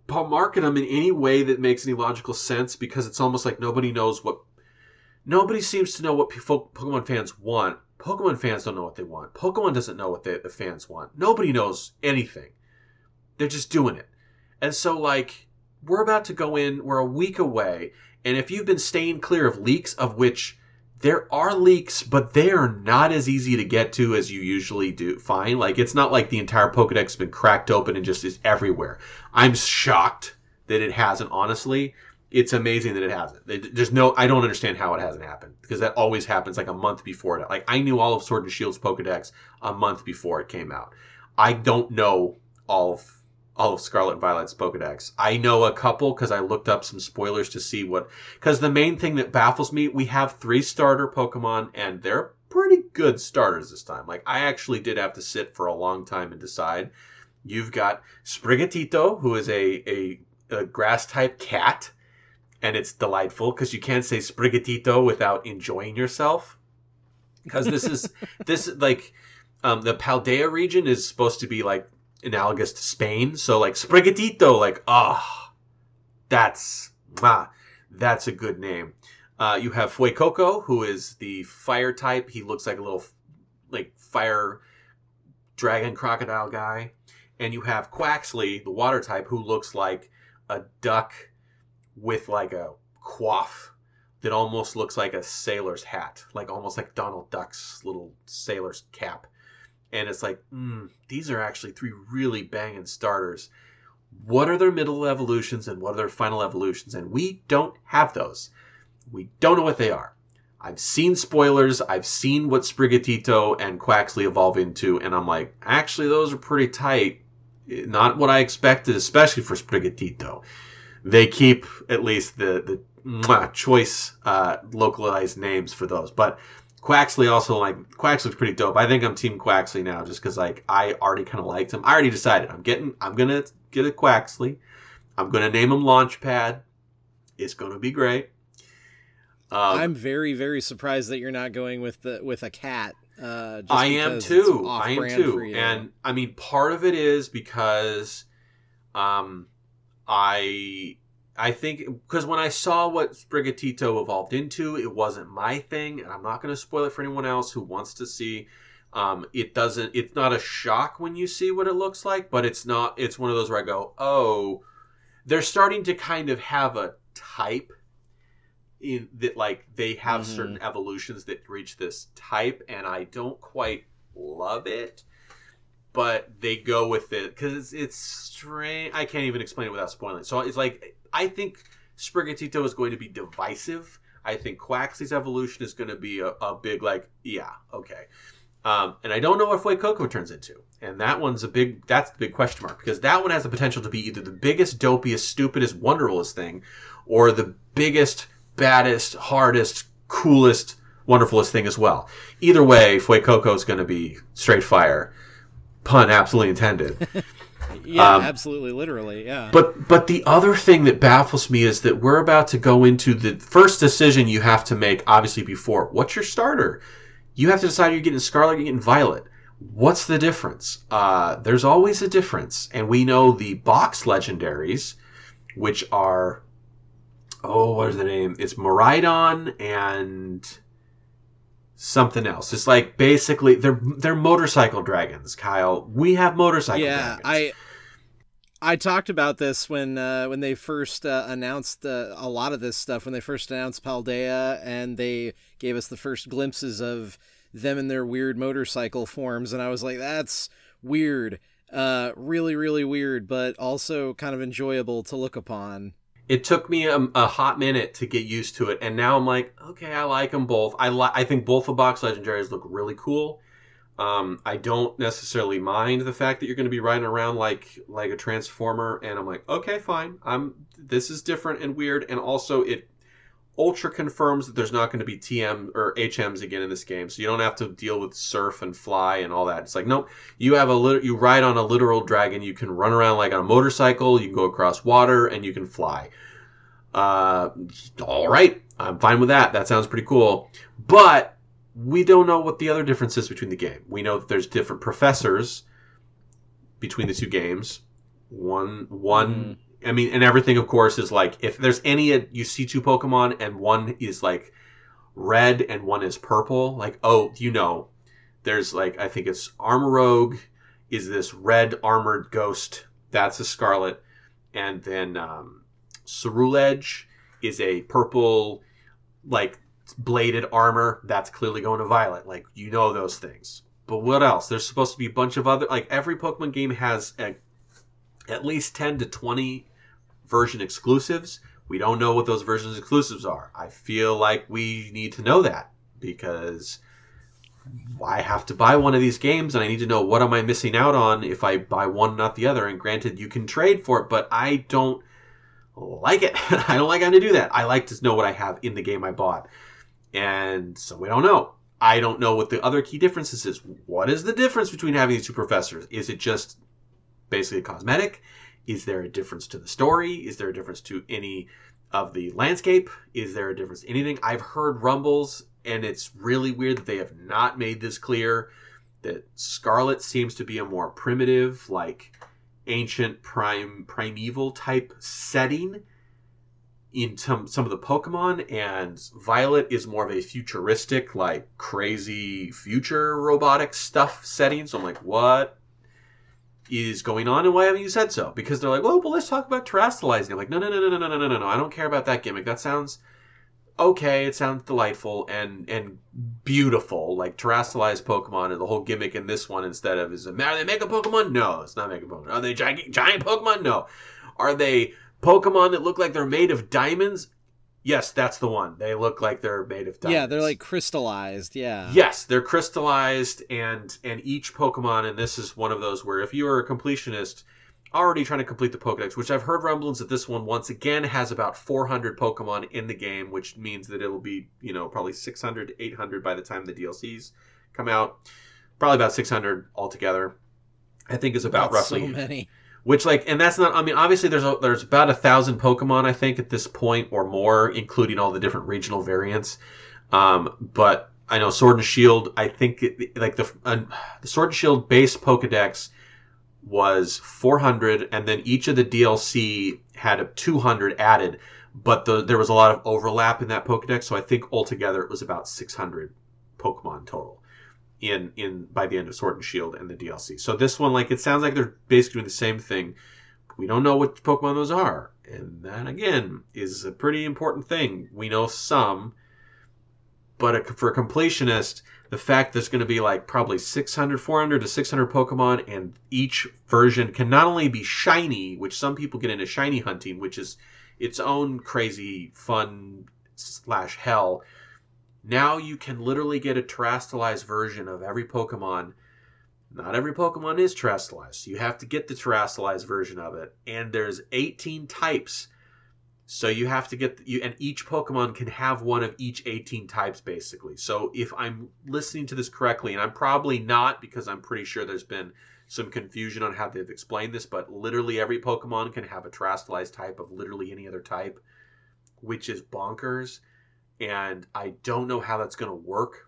market them in any way that makes any logical sense because it's almost like nobody knows what nobody seems to know what Pokemon fans want. Pokemon fans don't know what they want. Pokemon doesn't know what they, the fans want. Nobody knows anything. They're just doing it. And so, like, we're about to go in, we're a week away, and if you've been staying clear of leaks, of which there are leaks, but they are not as easy to get to as you usually do find. Like, it's not like the entire Pokedex has been cracked open and just is everywhere. I'm shocked that it hasn't, honestly it's amazing that it hasn't. There's no, I don't understand how it hasn't happened because that always happens like a month before it. Like I knew all of Sword and Shield's Pokedex a month before it came out. I don't know all of all of Scarlet Violet's Pokedex. I know a couple because I looked up some spoilers to see what. Because the main thing that baffles me, we have three starter Pokemon and they're pretty good starters this time. Like I actually did have to sit for a long time and decide. You've got Sprigatito, who is a a, a grass type cat and it's delightful because you can't say sprigatito without enjoying yourself because this is this like um, the paldea region is supposed to be like analogous to spain. So like sprigatito like ah that's ah, that's a good name. Uh, you have fuecoco who is the fire type. He looks like a little like fire dragon crocodile guy. And you have quaxly the water type who looks like a duck with like a coif that almost looks like a sailor's hat, like almost like Donald Duck's little sailor's cap. And it's like, mm, these are actually three really banging starters. What are their middle evolutions and what are their final evolutions? And we don't have those. We don't know what they are. I've seen spoilers. I've seen what Sprigatito and Quaxly evolve into, and I'm like, actually, those are pretty tight. Not what I expected, especially for Sprigatito. They keep at least the the choice uh, localized names for those, but Quaxly also like Quaxly's pretty dope. I think I'm Team Quaxly now, just because like I already kind of liked him. I already decided I'm getting I'm gonna get a Quaxly. I'm gonna name him Launchpad. It's gonna be great. Um, I'm very very surprised that you're not going with the with a cat. Uh, I am too. I am too. And I mean, part of it is because, um, I I think because when I saw what Sprigatito evolved into, it wasn't my thing, and I'm not going to spoil it for anyone else who wants to see. Um, it doesn't. It's not a shock when you see what it looks like, but it's not. It's one of those where I go, oh, they're starting to kind of have a type in that like they have mm-hmm. certain evolutions that reach this type and i don't quite love it but they go with it because it's strange i can't even explain it without spoiling It. so it's like i think sprigatito is going to be divisive i think quaxly's evolution is going to be a, a big like yeah okay um, and I don't know what Fuecoco turns into. And that one's a big, that's the big question mark because that one has the potential to be either the biggest, dopiest, stupidest, wonderfulest thing or the biggest, baddest, hardest, coolest, wonderfulest thing as well. Either way, Fuecoco is going to be straight fire. Pun absolutely intended. yeah, um, absolutely, literally, yeah. But but the other thing that baffles me is that we're about to go into the first decision you have to make, obviously before what's your starter. You have to decide you're getting Scarlet, you're getting Violet. What's the difference? Uh, there's always a difference, and we know the box legendaries, which are oh, what is the name? It's Miraidon and something else. It's like basically they're they're motorcycle dragons, Kyle. We have motorcycle yeah, dragons. I I talked about this when uh, when they first uh, announced uh, a lot of this stuff when they first announced Paldea and they gave us the first glimpses of them in their weird motorcycle forms and I was like that's weird. Uh really really weird but also kind of enjoyable to look upon it took me a, a, hot minute to get used to it, and now I'm like, okay, I like them both. I li- I think both the box legendaries look really cool. Um, I don't necessarily mind the fact that you're going to be riding around like like a transformer, and I'm like, okay, fine. I'm this is different and weird, and also it ultra confirms that there's not going to be TM or HMs again in this game, so you don't have to deal with surf and fly and all that. It's like nope, you have a lit- you ride on a literal dragon. You can run around like on a motorcycle. You can go across water and you can fly. Uh, all right, I'm fine with that. That sounds pretty cool. But we don't know what the other difference is between the game. We know that there's different professors between the two games. One one mm. I mean, and everything, of course, is like if there's any you see two Pokemon and one is like red and one is purple, like oh, you know, there's like I think it's Armarouge is this red armored ghost that's a Scarlet, and then um, Ceruledge is a purple like bladed armor that's clearly going to Violet. Like you know those things. But what else? There's supposed to be a bunch of other like every Pokemon game has a, at least 10 to 20 version exclusives. We don't know what those version exclusives are. I feel like we need to know that because I have to buy one of these games and I need to know what am I missing out on if I buy one not the other. And granted, you can trade for it, but I don't like it. I don't like having to do that. I like to know what I have in the game I bought. And so we don't know. I don't know what the other key differences is. What is the difference between having these two professors? Is it just basically a cosmetic? Is there a difference to the story? Is there a difference to any of the landscape? Is there a difference anything? I've heard rumbles, and it's really weird that they have not made this clear. That Scarlet seems to be a more primitive, like ancient prime primeval type setting in some some of the Pokemon, and Violet is more of a futuristic, like crazy future robotic stuff setting. So I'm like, what is going on and why haven't you said so? Because they're like, well, well, let's talk about terastallizing. I'm like, no, no, no, no, no, no, no, no, no. I don't care about that gimmick. That sounds okay. It sounds delightful and and beautiful, like terastallized Pokemon and the whole gimmick in this one instead of is it are they Mega Pokemon? No, it's not Mega Pokemon. Are they giant giant Pokemon? No. Are they Pokemon that look like they're made of diamonds? Yes, that's the one. They look like they're made of diamonds. Yeah, they're like crystallized. Yeah. Yes, they're crystallized, and and each Pokemon, and this is one of those where if you are a completionist already trying to complete the Pokedex, which I've heard rumblings that this one once again has about 400 Pokemon in the game, which means that it'll be you know probably 600 to 800 by the time the DLCs come out. Probably about 600 altogether. I think is about That's roughly so many. Which like and that's not i mean obviously there's a, there's about a thousand pokemon i think at this point or more including all the different regional variants. Um, but i know sword and shield i think it, like the uh, the sword and shield base pokedex was 400 and then each of the dlc had a 200 added. But the, there was a lot of overlap in that pokedex so i think altogether it was about 600 pokemon total in in by the end of Sword and Shield and the DLC. So this one, like, it sounds like they're basically doing the same thing. We don't know what Pokemon those are, and that again is a pretty important thing. We know some, but a, for a completionist, the fact there's going to be like probably 600, 400 to 600 Pokemon, and each version can not only be shiny, which some people get into shiny hunting, which is its own crazy fun slash hell now you can literally get a terastallized version of every Pokemon. Not every Pokemon is terastallized. You have to get the terastallized version of it. And there's 18 types. So you have to get you and each Pokemon can have one of each 18 types basically. So if I'm listening to this correctly, and I'm probably not because I'm pretty sure there's been some confusion on how they've explained this, but literally every Pokemon can have a terastallized type of literally any other type, which is bonkers and I don't know how that's going to work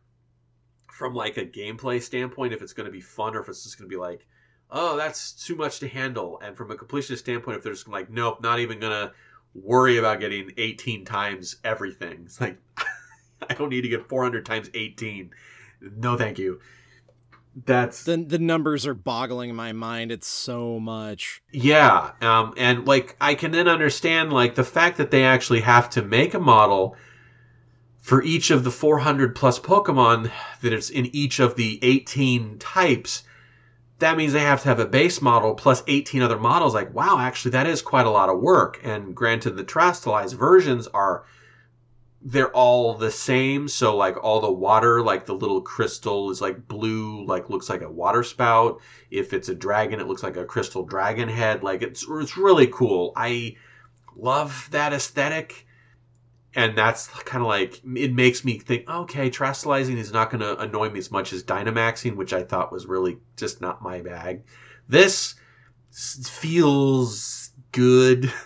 from like a gameplay standpoint if it's going to be fun or if it's just going to be like oh that's too much to handle. And from a completionist standpoint if they're just like nope not even going to worry about getting 18 times everything it's like i don't need to get 400 times 18 no thank you. That's the the numbers are boggling my mind. It's so much. Yeah um and like i can then understand like the fact that they actually have to make a model for each of the 400 plus Pokemon that it's in each of the 18 types, that means they have to have a base model plus 18 other models. Like, wow, actually, that is quite a lot of work. And granted, the Terastallized versions are, they're all the same. So, like, all the water, like the little crystal is like blue, like looks like a water spout. If it's a dragon, it looks like a crystal dragon head. Like, it's, it's really cool. I love that aesthetic and that's kind of like it makes me think okay terastallizing is not going to annoy me as much as dynamaxing which i thought was really just not my bag. This feels good.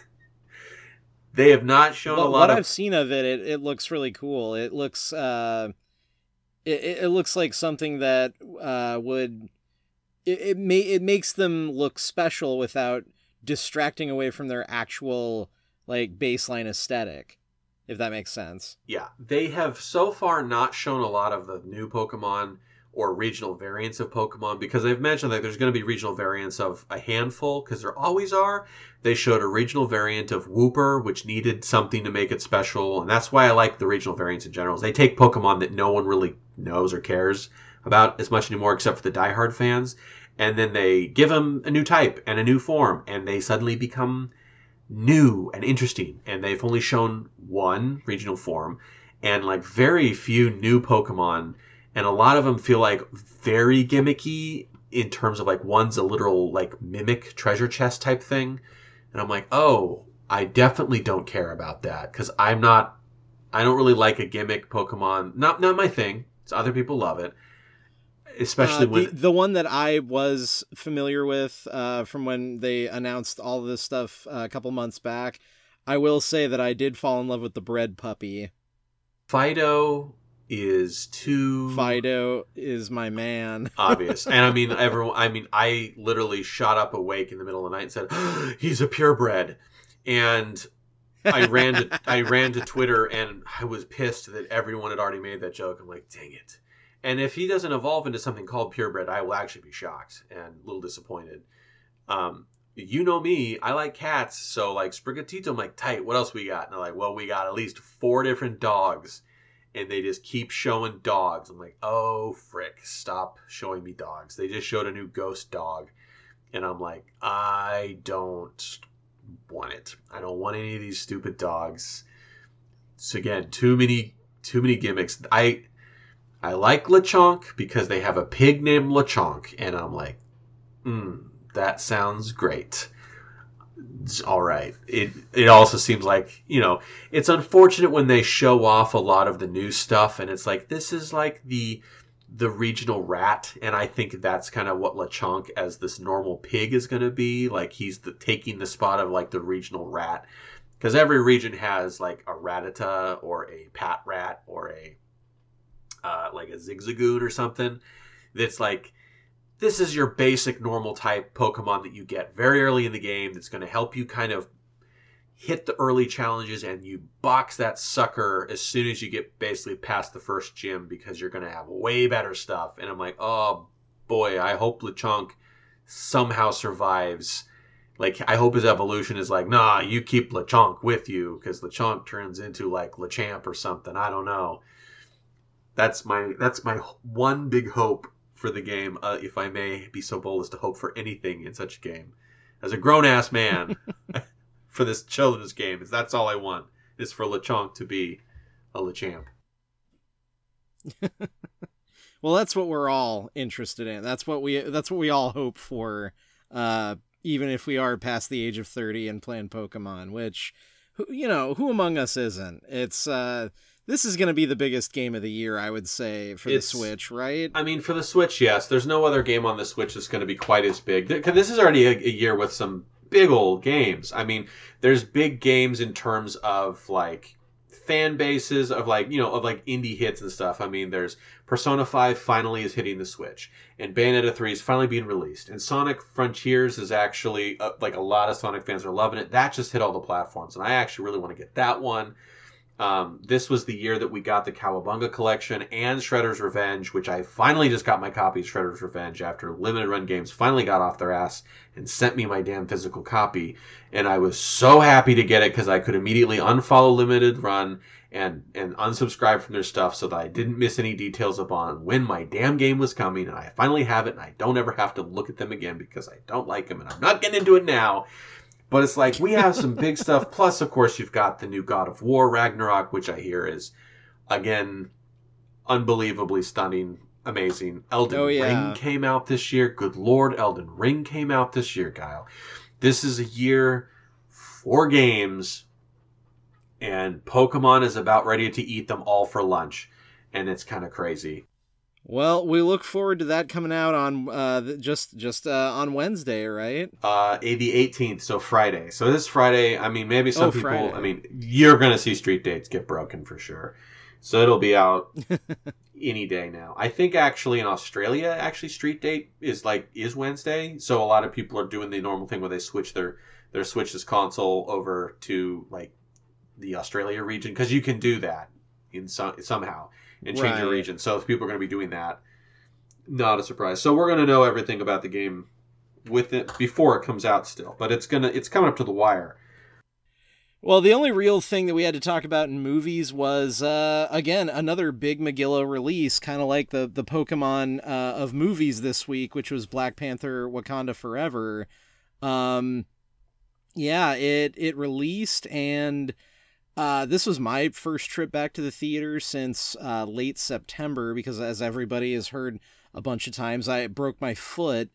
They have not shown well, a lot of what of i've seen of it, it it looks really cool. It looks uh it, it looks like something that uh would it, it may it makes them look special without distracting away from their actual like baseline aesthetic if that makes sense. Yeah, they have so far not shown a lot of the new Pokemon or regional variants of Pokemon because they've mentioned that there's going to be regional variants of a handful because there always are. They showed a regional variant of Wooper, which needed something to make it special, and that's why I like the regional variants in general. They take Pokemon that no one really knows or cares about as much anymore, except for the diehard fans, and then they give them a new type and a new form, and they suddenly become new and interesting. And they've only shown one regional form and like very few new Pokemon. And a lot of them feel like very gimmicky in terms of like one's a literal like mimic treasure chest type thing. And I'm like, oh, I definitely don't care about that because I'm not, I don't really like a gimmick Pokemon. Not not my thing. It's other people love it especially uh, when the, the, one that I was familiar with uh, from when they announced all of this stuff uh, a couple months back. I will say that I did fall in love with the bread puppy. Fidough is too Fidough is my man. obvious. And I mean everyone I mean I literally shot up awake in the middle of the night and said, oh, "He's a purebred." And I ran to I ran to Twitter and I was pissed that everyone had already made that joke. I'm like, "Dang it." And if he doesn't evolve into something called purebred, I will actually be shocked and a little disappointed. Um, you know me, I like cats, so like Sprigatito, I'm like, tight, what else we got? And they're like, well, we got at least four different dogs. And they just keep showing dogs. I'm like, oh, frick, stop showing me dogs. They just showed a new ghost dog. And I'm like, I don't want it. I don't want any of these stupid dogs. So again, too many too many gimmicks. I I like Lechonk because they have a pig named Lechonk, and I'm like, mm, that sounds great. It's all right. It it also seems like you know it's unfortunate when they show off a lot of the new stuff, and it's like this is like the the regional rat, and I think that's kind of what Lechonk as this normal pig is going to be. Like he's the, taking the spot of like the regional rat, because every region has like a rattata or a patrat or a uh, like a Zigzagoon or something. That's like this is your basic normal type Pokemon that you get very early in the game. That's going to help you kind of hit the early challenges and you box that sucker as soon as you get basically past the first gym because you're going to have way better stuff. And I'm like, oh boy, I hope Lechonk somehow survives. Like, I hope his evolution is like, nah, you keep Lechonk with you because Lechonk turns into like Lechomp or something. I don't know. That's my that's my one big hope for the game, uh, if I may be so bold as to hope for anything in such a game. As a grown ass man, for this children's game, is that's all I want is for Lechonk to be a Lechomp. well, that's what we're all interested in. That's what we that's what we all hope for. Uh, even if we are past the age of thirty and playing Pokemon, which you know, who among us isn't? It's uh this is going to be the biggest game of the year, I would say, for it's, the Switch, right? I mean, for the Switch, yes. There's no other game on the Switch that's going to be quite as big. This is already a, a year with some big old games. I mean, there's big games in terms of like fan bases of like you know of like indie hits and stuff. I mean, there's Persona 5 finally is hitting the Switch, and Bayonetta 3 is finally being released, and Sonic Frontiers is actually uh, like a lot of Sonic fans are loving it. That just hit all the platforms, and I actually really want to get that one. Um, this was the year that we got the Cowabunga collection and Shredder's Revenge, which I finally just got my copy of Shredder's Revenge after Limited Run Games finally got off their ass and sent me my damn physical copy. And I was so happy to get it because I could immediately unfollow Limited Run and and unsubscribe from their stuff so that I didn't miss any details upon when my damn game was coming. And I finally have it, and I don't ever have to look at them again because I don't like them, and I'm not getting into it now. But it's like we have some big stuff. Plus, of course, you've got the new God of War Ragnarok, which I hear is again unbelievably stunning, amazing. Elden oh, yeah. Ring came out this year. Good Lord, Elden Ring came out this year, Kyle. This is a year for games, and Pokemon is about ready to eat them all for lunch, and it's kind of crazy. Well, we look forward to that coming out on uh, just just uh, on Wednesday, right? Uh, the 18th, so Friday. So this Friday, I mean, maybe some oh, people. Friday. I mean, you're gonna see Street Dates get broken for sure. So it'll be out any day now. I think actually in Australia, actually Street Date is like is Wednesday. So a lot of people are doing the normal thing where they switch their their Switch's console over to like the Australia region because you can do that in some somehow and change right. your region. So if people are going to be doing that, not a surprise. So we're going to know everything about the game with it before it comes out still, but it's gonna it's coming up to the wire. Well, the only real thing that we had to talk about in movies was uh, again another big Megillah release, kind of like the the Pokemon uh, of movies this week, which was Black Panther: Wakanda Forever. Um, yeah, it it released and uh, this was my first trip back to the theater since uh, late September because, as everybody has heard a bunch of times, I broke my foot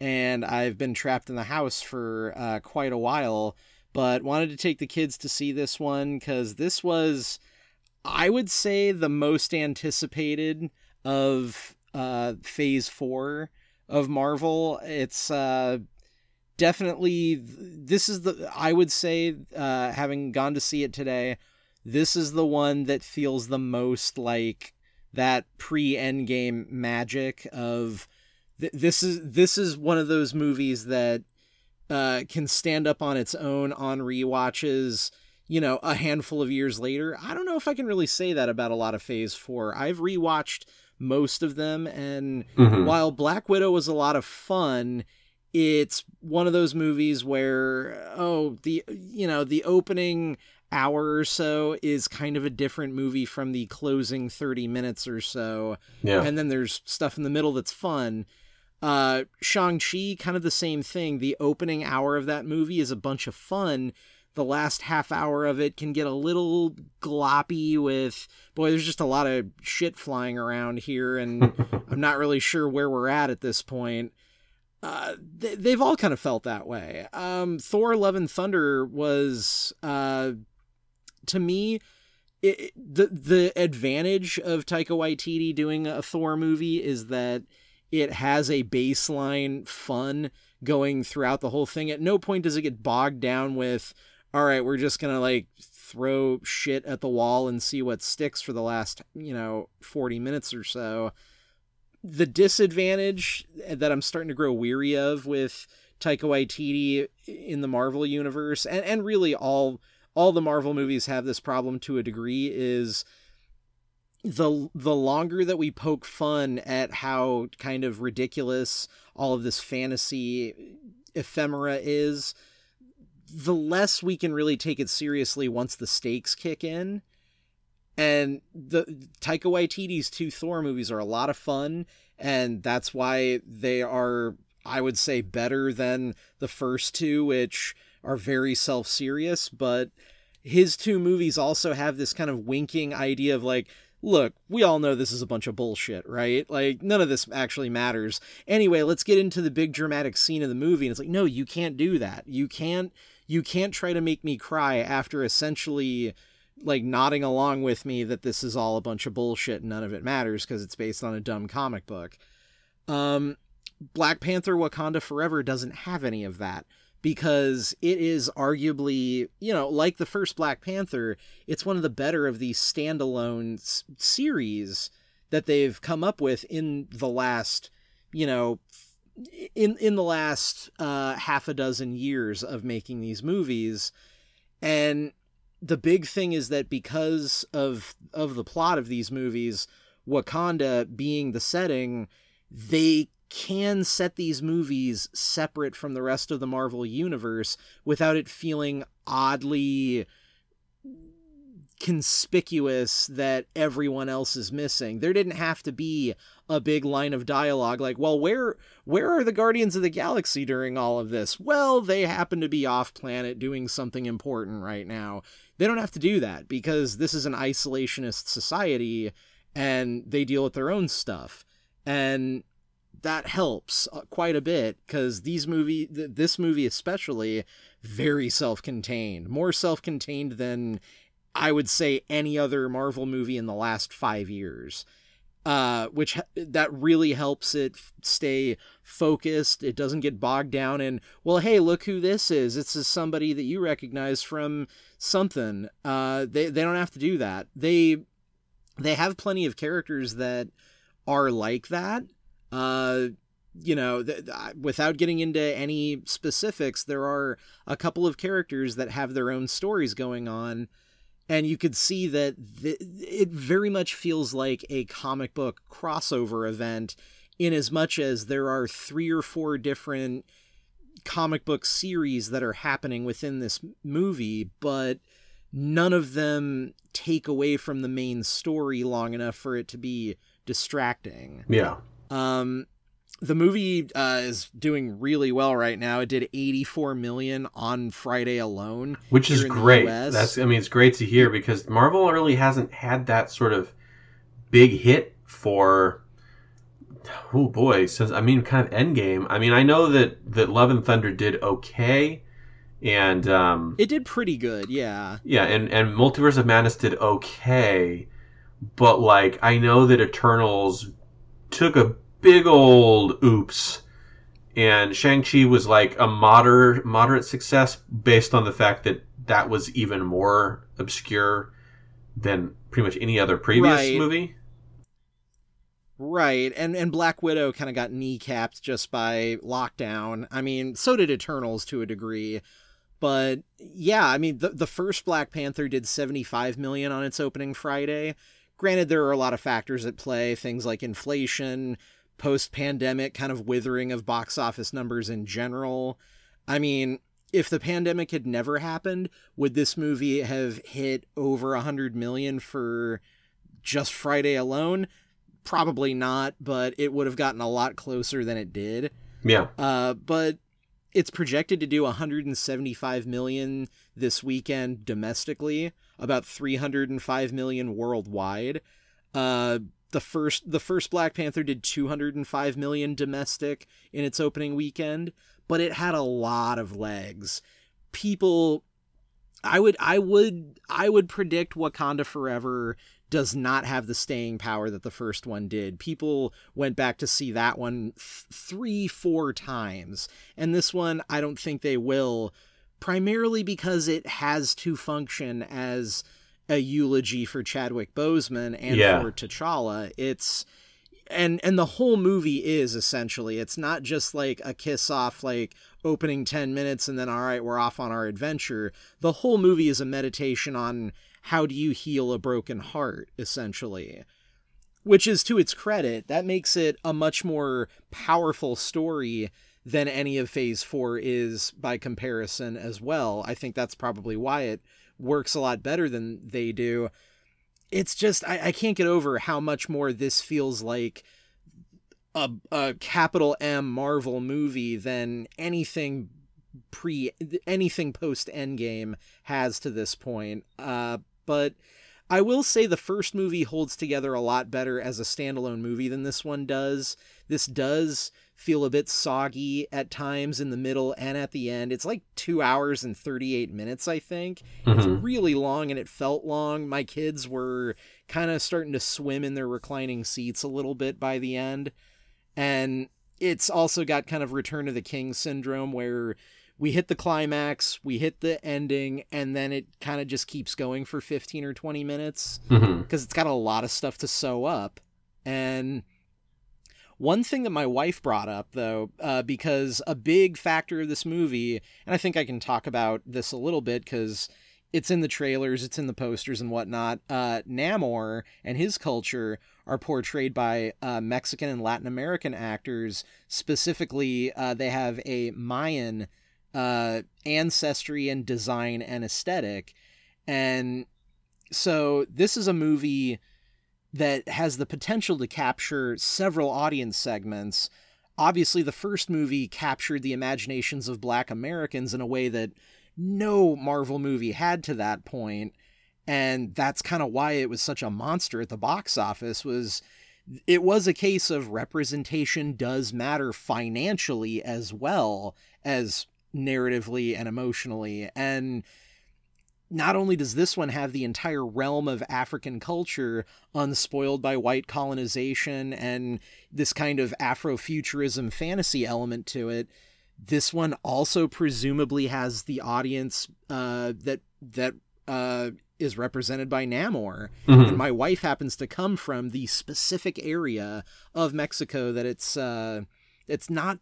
and I've been trapped in the house for uh, quite a while. But wanted to take the kids to see this one because this was, I would say, the most anticipated of uh, Phase Four of Marvel. It's uh, definitely this is the I would say uh, having gone to see it today, this is the one that feels the most like that pre-endgame magic of th- this is this is one of those movies that uh, can stand up on its own on re-watches you know a handful of years later i don't know if i can really say that about a lot of phase 4 i've rewatched most of them and mm-hmm. while black widow was a lot of fun it's one of those movies where oh the you know the opening hour or so is kind of a different movie from the closing 30 minutes or so. Yeah. And then there's stuff in the middle that's fun. Uh shang-chi kind of the same thing. The opening hour of that movie is a bunch of fun. The last half hour of it can get a little gloppy with boy there's just a lot of shit flying around here and i'm not really sure where we're at at this point uh, they, they've all kind of felt that way um, thor love and thunder was uh, to me it, the the advantage of Taika Waititi doing a Thor movie is that it has a baseline fun going throughout the whole thing. At no point does it get bogged down with, all right, we're just gonna like throw shit at the wall and see what sticks for the last you know forty minutes or so. The disadvantage that I'm starting to grow weary of with Taika Waititi in the Marvel universe, and and really all all the Marvel movies have this problem to a degree is the the longer that we poke fun at how kind of ridiculous all of this fantasy ephemera is the less we can really take it seriously once the stakes kick in and the Taika Waititi's two Thor movies are a lot of fun and that's why they are I would say better than the first two which are very self serious, but his two movies also have this kind of winking idea of like, look, we all know this is a bunch of bullshit, right? Like, none of this actually matters. Anyway, let's get into the big dramatic scene of the movie. And it's like, no, you can't do that. You can't, you can't try to make me cry after essentially like nodding along with me that this is all a bunch of bullshit and none of it matters because it's based on a dumb comic book. Um, Black Panther Wakanda Forever doesn't have any of that because it is arguably, you know, like the first Black Panther, it's one of the better of these standalone s- series that they've come up with in the last, you know, in in the last uh, half a dozen years of making these movies, and the big thing is that because of of the plot of these movies, Wakanda being the setting, they can set these movies separate from the rest of the Marvel universe without it feeling oddly conspicuous that everyone else is missing. There didn't have to be a big line of dialogue like, "Well, where where are the Guardians of the Galaxy during all of this?" Well, they happen to be off planet doing something important right now. They don't have to do that because this is an isolationist society and they deal with their own stuff. And that helps uh, quite a bit because these movie th- this movie especially very self-contained more self-contained than i would say any other marvel movie in the last five years. Uh, which that really helps it stay focused. It doesn't get bogged down in well hey look who this is. It's is somebody that you recognize from something. Uh, they, they don't have to do that. They they have plenty of characters that are like that. Uh, you know, th- th- without getting into any specifics, there are a couple of characters that have their own stories going on, and you could see that th- it very much feels like a comic book crossover event, in as much as there are three or four different comic book series that are happening within this movie, but none of them take away from the main story long enough for it to be distracting. Yeah. Um, the movie uh, is doing really well right now. It did 84 million on Friday alone, which is great. That's I mean, it's great to hear because Marvel really hasn't had that sort of big hit for oh boy, since I mean, kind of Endgame. I mean, I know that that Love and Thunder did okay, and um, it did pretty good, yeah. Yeah, and and Multiverse of Madness did okay, but like I know that Eternals took a big old oops. And Shang-Chi was like a moderate moderate success based on the fact that that was even more obscure than pretty much any other previous right. movie. Right. And and Black Widow kind of got kneecapped just by lockdown. I mean, so did Eternals to a degree. But yeah, I mean, the the first Black Panther did 75 million on its opening Friday. Granted there are a lot of factors at play, things like inflation, post pandemic kind of withering of box office numbers in general. I mean, if the pandemic had never happened, would this movie have hit over a hundred million for just Friday alone? Probably not, but it would have gotten a lot closer than it did. Yeah. Uh, but it's projected to do 175 million this weekend domestically, about 305 million worldwide. Uh, the first the first Black Panther did 205 million domestic in its opening weekend, but it had a lot of legs. People I would I would I would predict Wakanda Forever does not have the staying power that the first one did. People went back to see that one th- 3 4 times. And this one I don't think they will primarily because it has to function as a eulogy for Chadwick Boseman and Yeah. for T'Challa. It's and and the whole movie is essentially it's not just like a kiss off like opening 10 minutes and then all right we're off on our adventure the whole movie is a meditation on how do you heal a broken heart essentially? Which is to its credit that makes it a much more powerful story than any of phase 4 is by comparison as well. I think that's probably why it works a lot better than they do. It's just I, I can't get over how much more this feels like a, a capital M Marvel movie than anything pre anything post Endgame has to this point. Uh, but I will say the first movie holds together a lot better as a standalone movie than this one does. This does feel a bit soggy at times in the middle and at the end. It's like two hours and 38 minutes, I think. It's Mhm. really long and it felt long. My kids were kind of starting to swim in their reclining seats a little bit by the end. And it's also got kind of Return of the King syndrome where we hit the climax, we hit the ending, and then it kind of just keeps going for 15 or 20 minutes because it's got a lot of stuff to sew up. And one thing that my wife brought up, though, uh, because a big factor of this movie, and I think I can talk about this a little bit because it's in the trailers, it's in the posters and whatnot. Uh, Namor and his culture are portrayed by uh, Mexican and Latin American actors. Specifically, uh, they have a Mayan uh, ancestry and design and aesthetic. And so this is a movie that has the potential to capture several audience segments. Obviously, the first movie captured the imaginations of black Americans in a way that no Marvel movie had to that point, and that's kind of why it was such a monster at the box office was it was a case of representation does matter financially as well as narratively and emotionally and not only does this one have the entire realm of African culture unspoiled by white colonization and this kind of Afrofuturism fantasy element to it, this one also presumably has the audience uh, that that uh, is represented by Namor. Mhm. And my wife happens to come from the specific area of Mexico that it's uh, it's not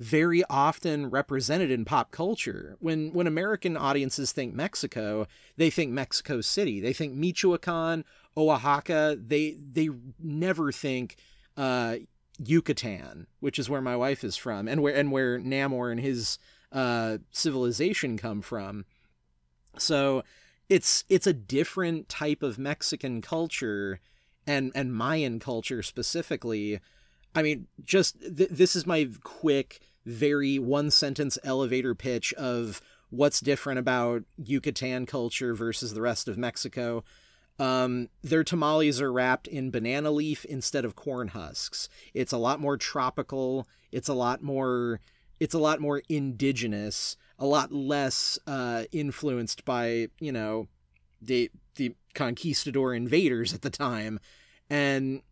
very often represented in pop culture. When when American audiences think Mexico, they think Mexico City. They think Michoacan, Oaxaca. They they never think uh, Yucatan, which is where my wife is from, and where and where Namor and his uh, civilization come from. So it's it's a different type of Mexican culture and and Mayan culture specifically. I mean, just th- this is my quick, very one sentence elevator pitch of what's different about Yucatan culture versus the rest of Mexico. Um, their tamales are wrapped in banana leaf instead of corn husks. It's a lot more tropical. It's a lot more. It's a lot more indigenous. A lot less uh, influenced by you know the the conquistador invaders at the time, and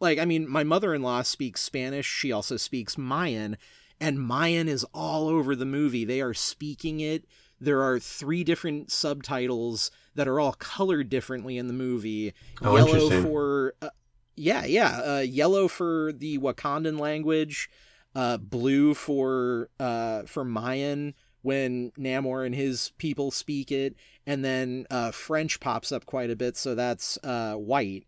like I mean, my mother-in-law speaks Spanish. She also speaks Mayan, and Mayan is all over the movie. They are speaking it. There are three different subtitles that are all colored differently in the movie. Oh, yellow for uh, yeah, yeah, uh, yellow for the Wakandan language, uh, blue for uh, for Mayan when Namor and his people speak it, and then uh, French pops up quite a bit, so that's uh, white.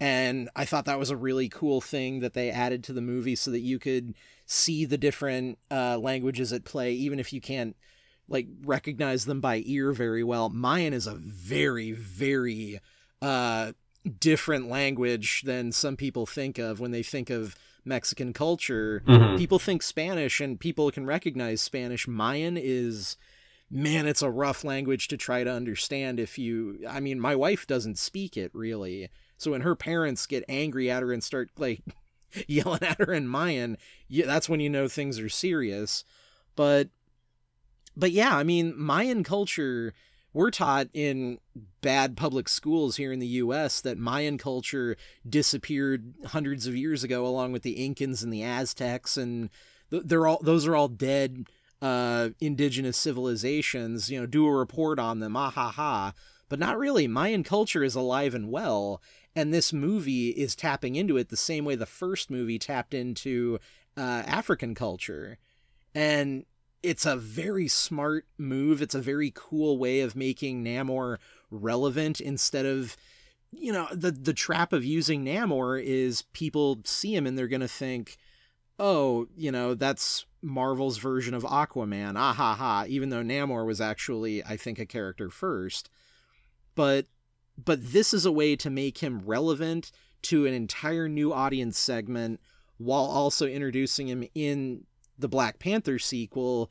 And I thought that was a really cool thing that they added to the movie so that you could see the different uh, languages at play, even if you can't like recognize them by ear very well. Mayan is a very, very uh, different language than some people think of when they think of Mexican culture. Mhm. People think Spanish and people can recognize Spanish. Mayan is man, it's a rough language to try to understand if you I mean, my wife doesn't speak it really. So when her parents get angry at her and start like yelling at her in Mayan, yeah, that's when you know things are serious. But but yeah, I mean, Mayan culture we're taught in bad public schools here in the US that Mayan culture disappeared hundreds of years ago along with the Incans and the Aztecs and they're all those are all dead uh indigenous civilizations, you know, do a report on them, ah ha ha. But not really. Mayan culture is alive and well, and this movie is tapping into it the same way the first movie tapped into uh, African culture. And it's a very smart move. It's a very cool way of making Namor relevant instead of you know the the trap of using Namor is people see him and they're going to think oh, you know, that's Marvel's version of Aquaman. Ah ha ha, even though Namor was actually I think a character first. But but this is a way to make him relevant to an entire new audience segment while also introducing him in the Black Panther sequel.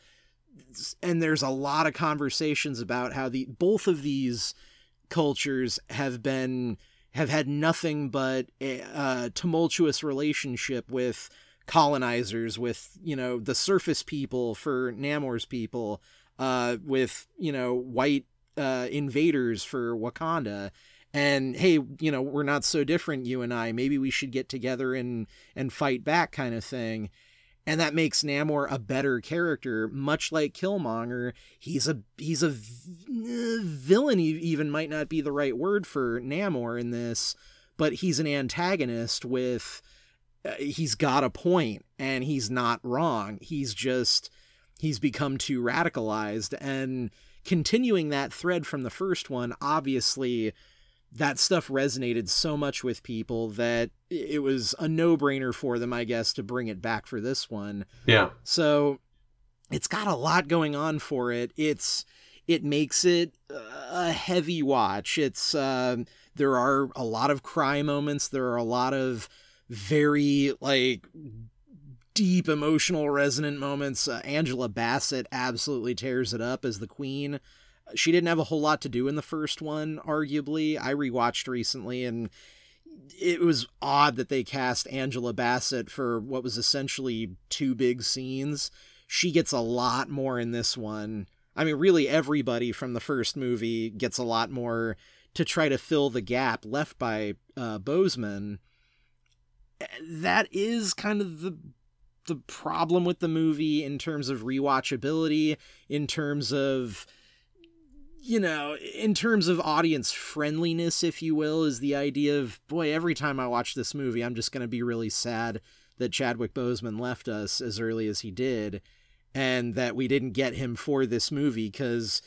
And there's a lot of conversations about how the both of these cultures have been have had nothing but a, a tumultuous relationship with colonizers with you know the surface people for Namor's people uh with you know white uh invaders for Wakanda and hey you know we're not so different you and I maybe we should get together and and fight back kind of thing and that makes Namor a better character, much like Killmonger. He's a he's a v- villain. Even might not be the right word for Namor in this, but he's an antagonist with. Uh, he's got a point, and he's not wrong. He's just he's become too radicalized, and continuing that thread from the first one, obviously that stuff resonated so much with people that it was a no-brainer for them i guess to bring it back for this one. Yeah. so it's got a lot going on for it. It's it makes it a heavy watch. It's uh, there are a lot of cry moments. There are a lot of very like deep emotional resonant moments. Uh, angela bassett absolutely tears it up as the queen. She didn't have a whole lot to do in the first one arguably. I rewatched recently and it was odd that they cast angela bassett for what was essentially two big scenes. She gets a lot more in this one. I mean really everybody from the first movie gets a lot more to try to fill the gap left by uh, Boseman. That is kind of the the problem with the movie in terms of rewatchability in terms of you know, in terms of audience friendliness, if you will, is the idea of, boy, every time I watch this movie, I'm just going to be really sad that Chadwick Boseman left us as early as he did and that we didn't get him for this movie because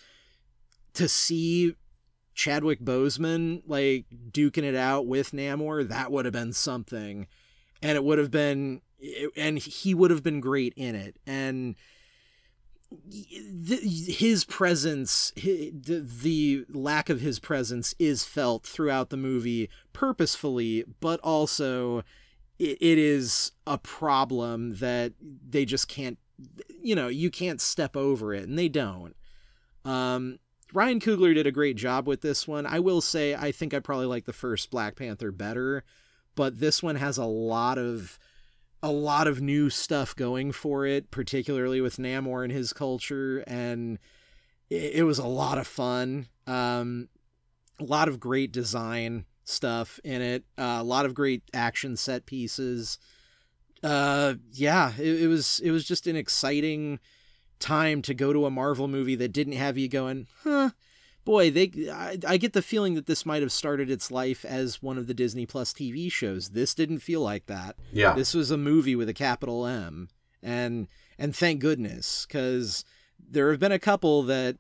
to see Chadwick Boseman like duking it out with Namor, that would have been something. And it would have been, and he would have been great in it. And, his presence the, lack of his presence is felt throughout the movie purposefully but also it, it is a problem that they just can't you know you can't step over it and they don't um Ryan Coogler did a great job with this one. I will say I think I probably like the first Black Panther better, but this one has a lot of a lot of new stuff going for it, particularly with Namor and his culture, and it, it was a lot of fun. Um, a lot of great design stuff in it. Uh, a lot of great action set pieces. Uh, yeah, it, it was it was just an exciting time to go to a Marvel movie that didn't have you going, huh, boy, they I, I, get the feeling that this might have started its life as one of the Disney Plus TV shows. This didn't feel like that. Yeah. This was a movie with a capital M. And and thank goodness cuz there have been a couple that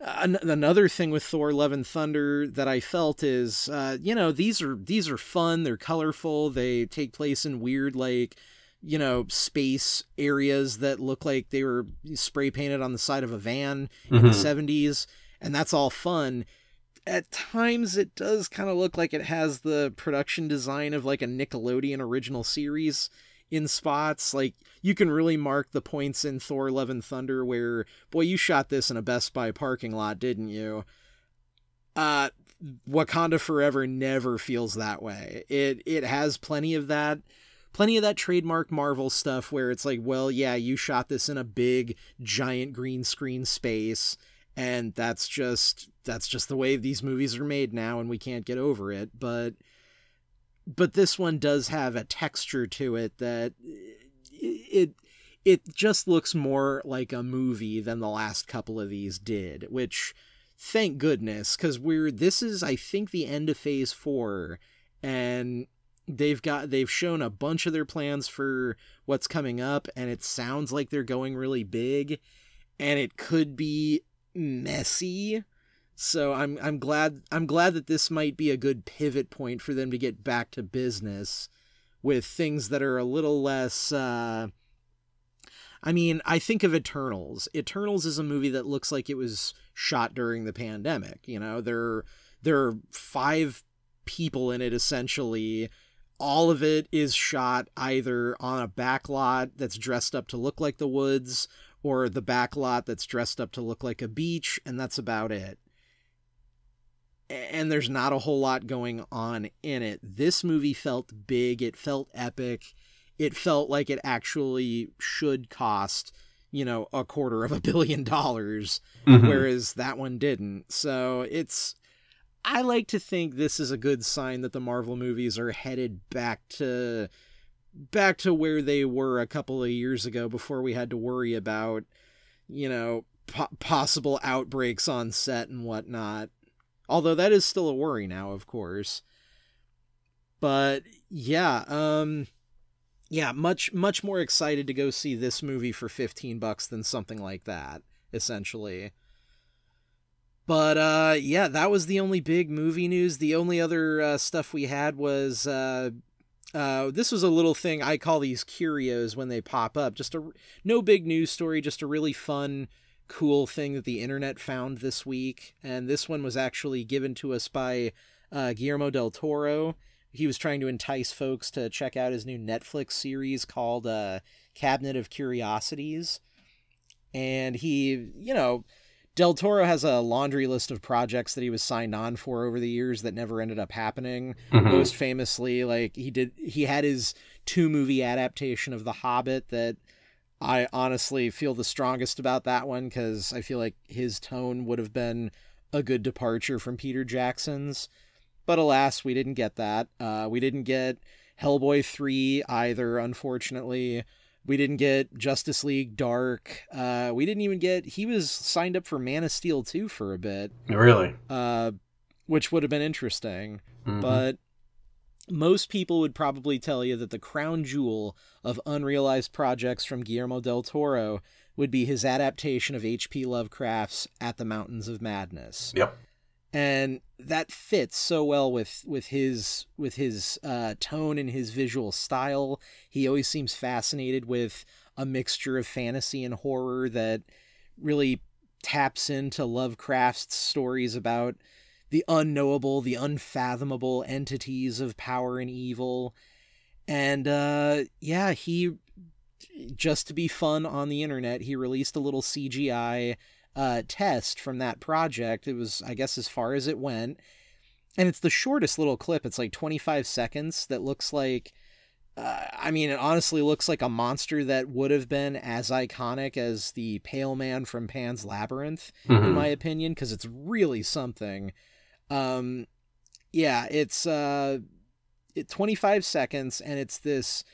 uh, another thing with Thor Love and Thunder that I felt is uh, you know these are these are fun they're colorful they take place in weird like you know space areas that look like they were spray painted on the side of a van mm-hmm. in the 70s and that's all fun. At times, it does kind of look like it has the production design of like a Nickelodeon original series. in spots. Like you can really mark the points in Thor: Love and Thunder where, boy, you shot this in a Best Buy parking lot, didn't you? Uh, Wakanda Forever never feels that way. It it has plenty of that plenty of that trademark Marvel stuff where it's like, well, yeah, you shot this in a big giant green screen space and that's just that's just the way these movies are made now and we can't get over it, but but this one does have a texture to it that it it just looks more like a movie than the last couple of these did, which thank goodness cuz we're this is I think the end of phase 4 and they've got they've shown a bunch of their plans for what's coming up and it sounds like they're going really big and it could be messy so i'm i'm glad i'm glad that this might be a good pivot point for them to get back to business with things that are a little less uh I mean, I think of Eternals. Eternals is a movie that looks like it was shot during the pandemic. You know, there there are five people in it essentially all of it is shot either on a back lot that's dressed up to look like the woods or the back lot that's dressed up to look like a beach and that's about it. And there's not a whole lot going on in it. This movie felt big. It felt epic. It felt like it actually should cost you know a quarter of a billion dollars mm-hmm. whereas that one didn't. So it's I like to think this is a good sign that the Marvel movies are headed back to back to where they were a couple of years ago before we had to worry about you know po- possible outbreaks on set and whatnot. Although that is still a worry now, of course. But yeah, um yeah, much much more excited to go see this movie for 15 bucks than something like that, essentially. But uh, yeah, that was the only big movie news. The only other uh, stuff we had was uh, uh, this was a little thing I call these curios when they pop up. Just a no big news story, just a really fun, cool thing that the internet found this week. And this one was actually given to us by uh, Guillermo del Toro. He was trying to entice folks to check out his new Netflix series called uh, Cabinet of Curiosities. And he, you know, Del Toro has a laundry list of projects that he was signed on for over the years that never ended up happening. Mm-hmm. Most famously, like he did, he had his two movie adaptation of The Hobbit that I honestly feel the strongest about that one because I feel like his tone would have been a good departure from Peter Jackson's. But alas, we didn't get that. Uh, we didn't get Hellboy 3 either, unfortunately. We didn't get Justice League Dark. Uh, we didn't even get. He was signed up for Man of Steel 2 for a bit. Really? Uh, which would have been interesting. Mm-hmm. But most people would probably tell you that the crown jewel of unrealized projects from Guillermo del Toro would be his adaptation of H.P. Lovecraft's At the Mountains of Madness. Yep and that fits so well with with his with his uh, tone and his visual style. He always seems fascinated with a mixture of fantasy and horror that really taps into Lovecraft's stories about the unknowable, the unfathomable entities of power and evil. And uh, yeah, he just to be fun on the internet, he released a little CGI uh, test from that project. It was, I guess, as far as it went. And it's the shortest little clip. It's like 25 seconds that looks like. Uh, I mean, it honestly looks like a monster that would have been as iconic as the Pale Man from Pan's Labyrinth, mm-hmm. in my opinion, because it's really something. Um, yeah, it's uh, it, 25 seconds, and it's this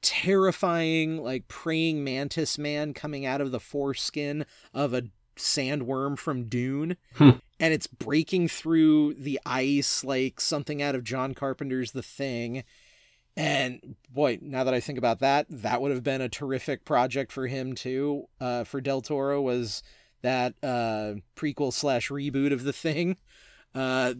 terrifying, like praying mantis man coming out of the foreskin of a sandworm from Dune. Hmm. And it's breaking through the ice like something out of John Carpenter's The Thing. And boy, now that I think about that, that would have been a terrific project for him too. Uh, for Del Toro was that uh, prequel slash reboot of The Thing. Uh,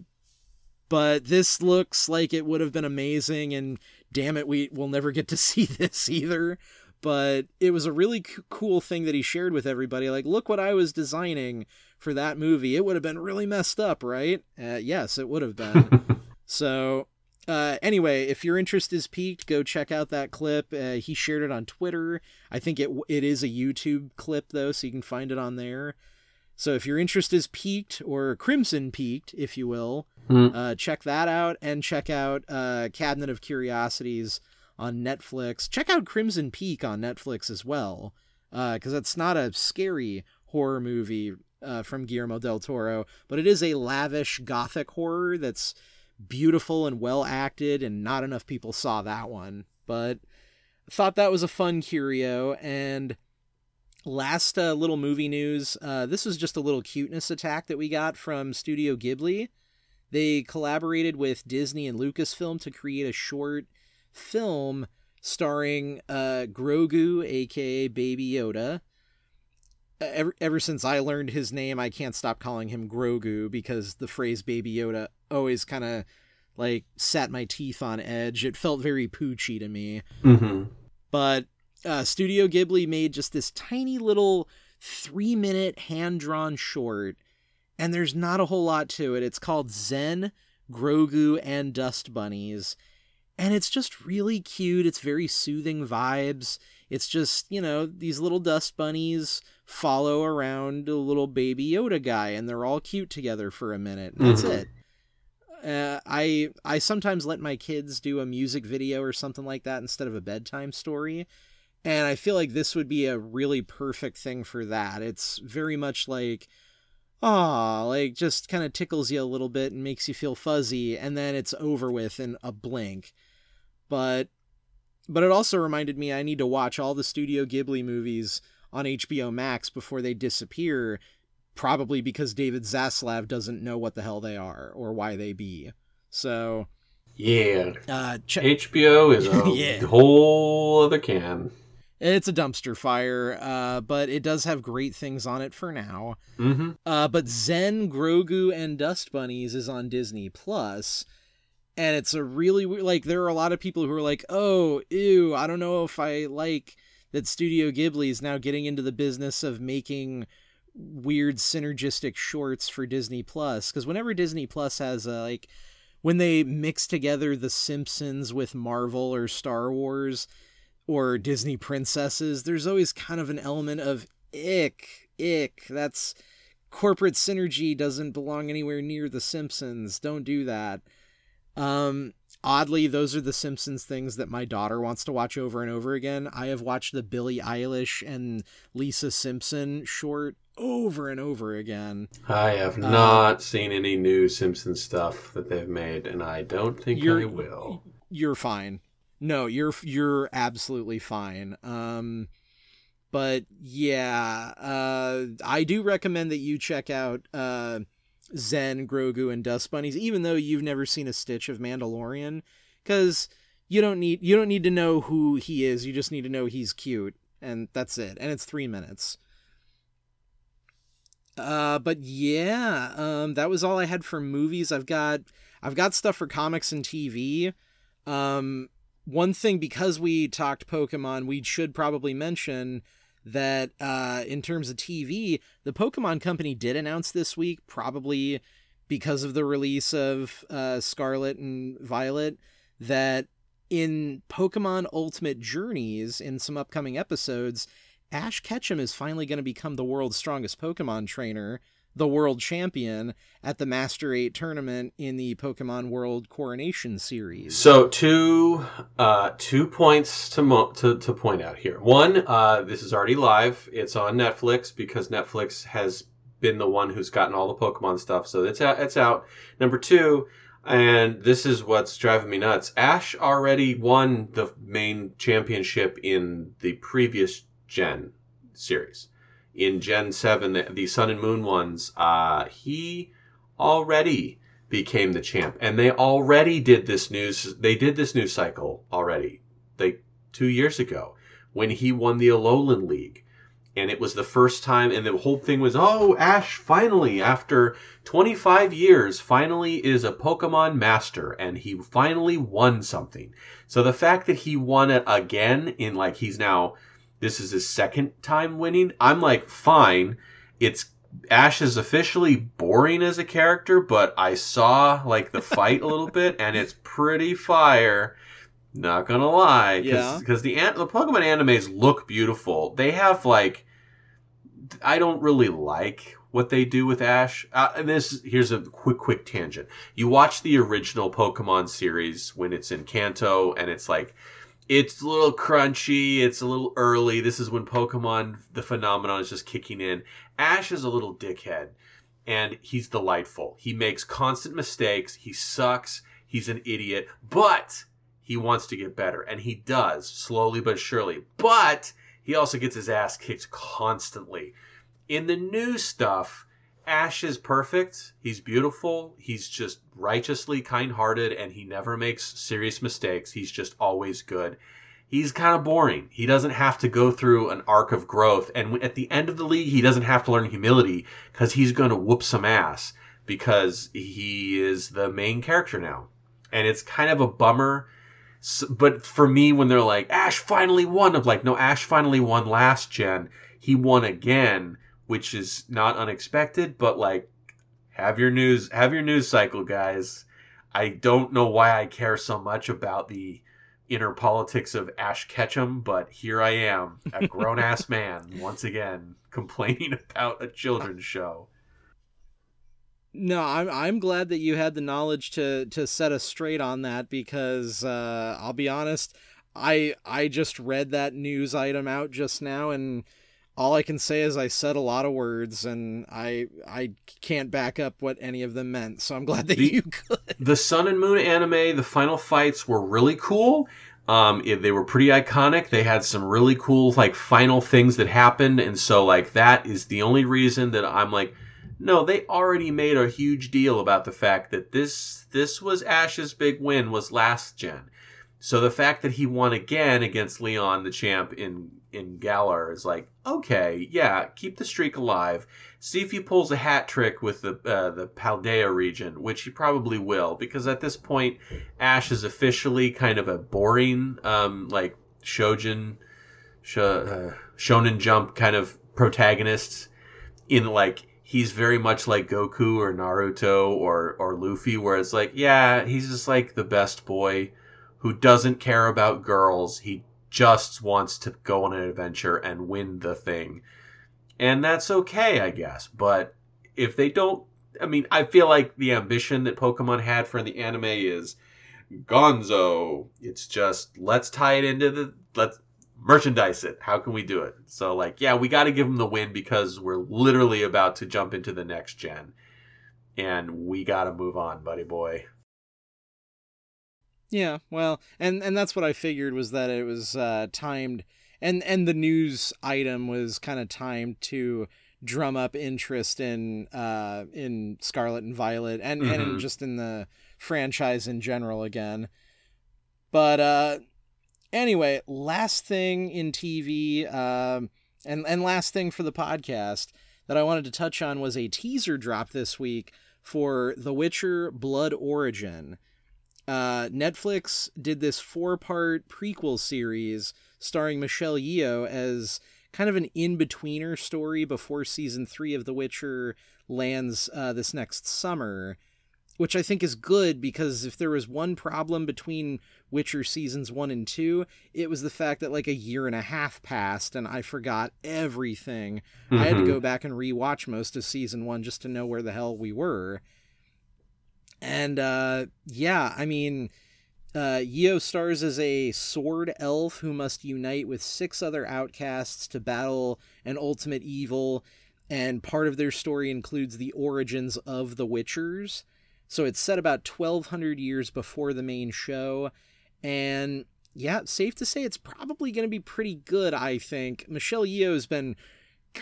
but this looks like it would have been amazing, and damn it, we will never get to see this either but it was a really c- cool thing that he shared with everybody. Like, look what I was designing for that movie. It would have been really messed up, right? Uh, yes, it would have been. so uh, anyway, if your interest is piqued, go check out that clip. Uh, he shared it on Twitter. I think it it is a YouTube clip though, so you can find it on there. So if your interest is piqued or crimson peaked, if you will, mm. uh, check that out and check out uh, Cabinet of Curiosities on Netflix. Check out Crimson Peak on Netflix as well, because uh, it's not a scary horror movie uh, from Guillermo del Toro, but it is a lavish gothic horror that's beautiful and well acted, and not enough people saw that one. But thought that was a fun curio. And last uh, little movie news uh, this was just a little cuteness attack that we got from Studio Ghibli. They collaborated with Disney and Lucasfilm to create a short film starring uh, Grogu, aka Baby Yoda. Ever, ever since I learned his name, I can't stop calling him Grogu because the phrase Baby Yoda always kind of like sat my teeth on edge. It felt very poochy to me. Mm-hmm. But uh, Studio Ghibli made just this tiny little three minute hand drawn short, and there's not a whole lot to it. It's called Zen, Grogu, and Dust Bunnies. And it's just really cute. It's very soothing vibes. It's just, you know, these little dust bunnies follow around a little baby Yoda guy, and they're all cute together for a minute. That's mm-hmm. it. Uh, I I sometimes let my kids do a music video or something like that instead of a bedtime story, and I feel like this would be a really perfect thing for that. It's very much like, ah, like just kind of tickles you a little bit and makes you feel fuzzy, and then it's over with in a blink. But but it also reminded me I need to watch all the Studio Ghibli movies on HBO Max before they disappear probably because David Zaslav doesn't know what the hell they are or why they be. So, yeah, uh, ch- HBO is a yeah. whole other can. It's a dumpster fire, uh, but it does have great things on it for now. Mm-hmm. Uh, but Zen, Grogu, and Dust Bunnies is on Disney Plus, and it's a really like there are a lot of people who are like, "Oh, ew, I don't know if I like that Studio Ghibli is now getting into the business of making." weird synergistic shorts for Disney Plus because whenever Disney Plus has a, like when they mix together the Simpsons with Marvel or Star Wars or Disney princesses, there's always kind of an element of ick, ick. That's corporate synergy doesn't belong anywhere near the Simpsons. Don't do that. Um, oddly, those are the Simpsons things that my daughter wants to watch over and over again. I have watched the Billie Eilish and Lisa Simpson short over and over again. I have uh, not seen any new Simpsons stuff that they've made, and I don't think I will. You're fine. No, you're you're absolutely fine. Um, but yeah, uh, I do recommend that you check out uh, Zen, Grogu, and Dust Bunnies, even though you've never seen a stitch of Mandalorian, because you don't need you don't need to know who he is. You just need to know he's cute, and that's it. And it's three minutes. Uh, but yeah, um, that was all I had for movies. I've got I've got stuff for comics and TV. Um, one thing because we talked Pokemon, we should probably mention that uh, in terms of TV, the Pokemon Company did announce this week, probably because of the release of uh, Scarlet and Violet, that in Pokemon Ultimate Journeys, in some upcoming episodes, Ash Ketchum is finally going to become the world's strongest Pokemon trainer, the world champion at the Master 8 tournament in the Pokemon World Coronation series. So two uh, two points to, mo- to to point out here. One, uh, this is already live. It's on Netflix because Netflix has been the one who's gotten all the Pokemon stuff, so it's out. It's out. Number two, and this is what's driving me nuts. Ash already won the main championship in the previous Gen series. In Gen 7, the, Sun and Moon ones, uh, he already became the champ. And they already did this news, they did this news cycle already, like two years ago, when he won the Alolan League. And it was the first time, and the whole thing was, oh, Ash finally, after 25 years, finally is a Pokemon master, and he finally won something. So the fact that he won it again in like he's now this is his second time winning. I'm like, fine. It's Ash is officially boring as a character, but I saw like the fight a little bit, and it's pretty fire. Not gonna lie, Yeah. because the an- the Pokemon animes look beautiful. They have like, I don't really like what they do with Ash. Uh, and this here's a quick quick tangent. You watch the original Pokemon series when it's in Kanto, and it's like it's a little crunchy, it's a little early. This is when Pokemon the phenomenon is just kicking in. Ash is a little dickhead and he's delightful. He makes constant mistakes, he sucks, he's an idiot, but he wants to get better and he does slowly but surely. But he also gets his ass kicked constantly. In the new stuff, Ash is perfect. He's beautiful. He's just righteously kind hearted and he never makes serious mistakes. He's just always good. He's kind of boring. He doesn't have to go through an arc of growth. And at the end of the league, he doesn't have to learn humility because he's going to whoop some ass because he is the main character now. And it's kind of a bummer. S- But for me, when they're like, Ash finally won, I'm like, no, Ash finally won last gen. He won again which is not unexpected, but like have your news have your news cycle, guys. I don't know why I care so much about the inner politics of Ash Ketchum, but here I am, a grown ass man, once again, complaining about a children's show. No, I'm I'm glad that you had the knowledge to to set us straight on that because uh, I'll be honest, I I just read that news item out just now and all I can say is I said a lot of words and I I can't back up what any of them meant. So I'm glad that The- you could. The Sun and Moon anime, the final fights were really cool. Um, it- they were pretty iconic. They had some really cool like final things that happened, and so like that is the only reason that I'm like, no, they already made a huge deal about the fact that this this was Ash's big win was last gen. So the fact that he won again against Leon, the champ in in Galar, is like, okay, yeah, keep the streak alive. See if he pulls a hat trick with the uh, the Paldea region, which he probably will, because at this point, Ash is officially kind of a boring, um, like Shojin, sh- uh, Shonen Jump kind of protagonist. In like he's very much like Goku or Naruto or or Luffy, where it's like, yeah, he's just like the best boy who doesn't care about girls. He just wants to go on an adventure and win the thing. And that's okay, I guess. But if they don't, I mean, I feel like the ambition that Pokemon had for the anime is gonzo. It's just, let's tie it into the, let's merchandise it. How can we do it? So, like, yeah, we got to give them the win because we're literally about to jump into the next gen. And we got to move on, buddy boy. Yeah, well, and and that's what I figured was that it was uh, timed, and and the news item was kind of timed to drum up interest in uh in Scarlet and Violet, and and in Mhm. just in the franchise in general again. But uh, anyway, last thing in TV, um, and and last thing for the podcast that I wanted to touch on was a teaser drop this week for The Witcher: Blood Origin uh, Netflix did this four part prequel series starring Michelle Yeoh as kind of an in betweener story before season three of The Witcher lands uh, this next summer, which I think is good because if there was one problem between Witcher seasons one and two, it was the fact that like a year and a half passed and I forgot everything. I had to Mhm. go back and rewatch most of season one just to know where the hell we were. And uh, yeah, I mean, uh, Yeoh stars as a sword elf who must unite with six other outcasts to battle an ultimate evil. And part of their story includes the origins of the Witchers. So it's set about 1200 years before the main show. And yeah, safe to say it's probably going to be pretty good, I think. Michelle Yeoh has been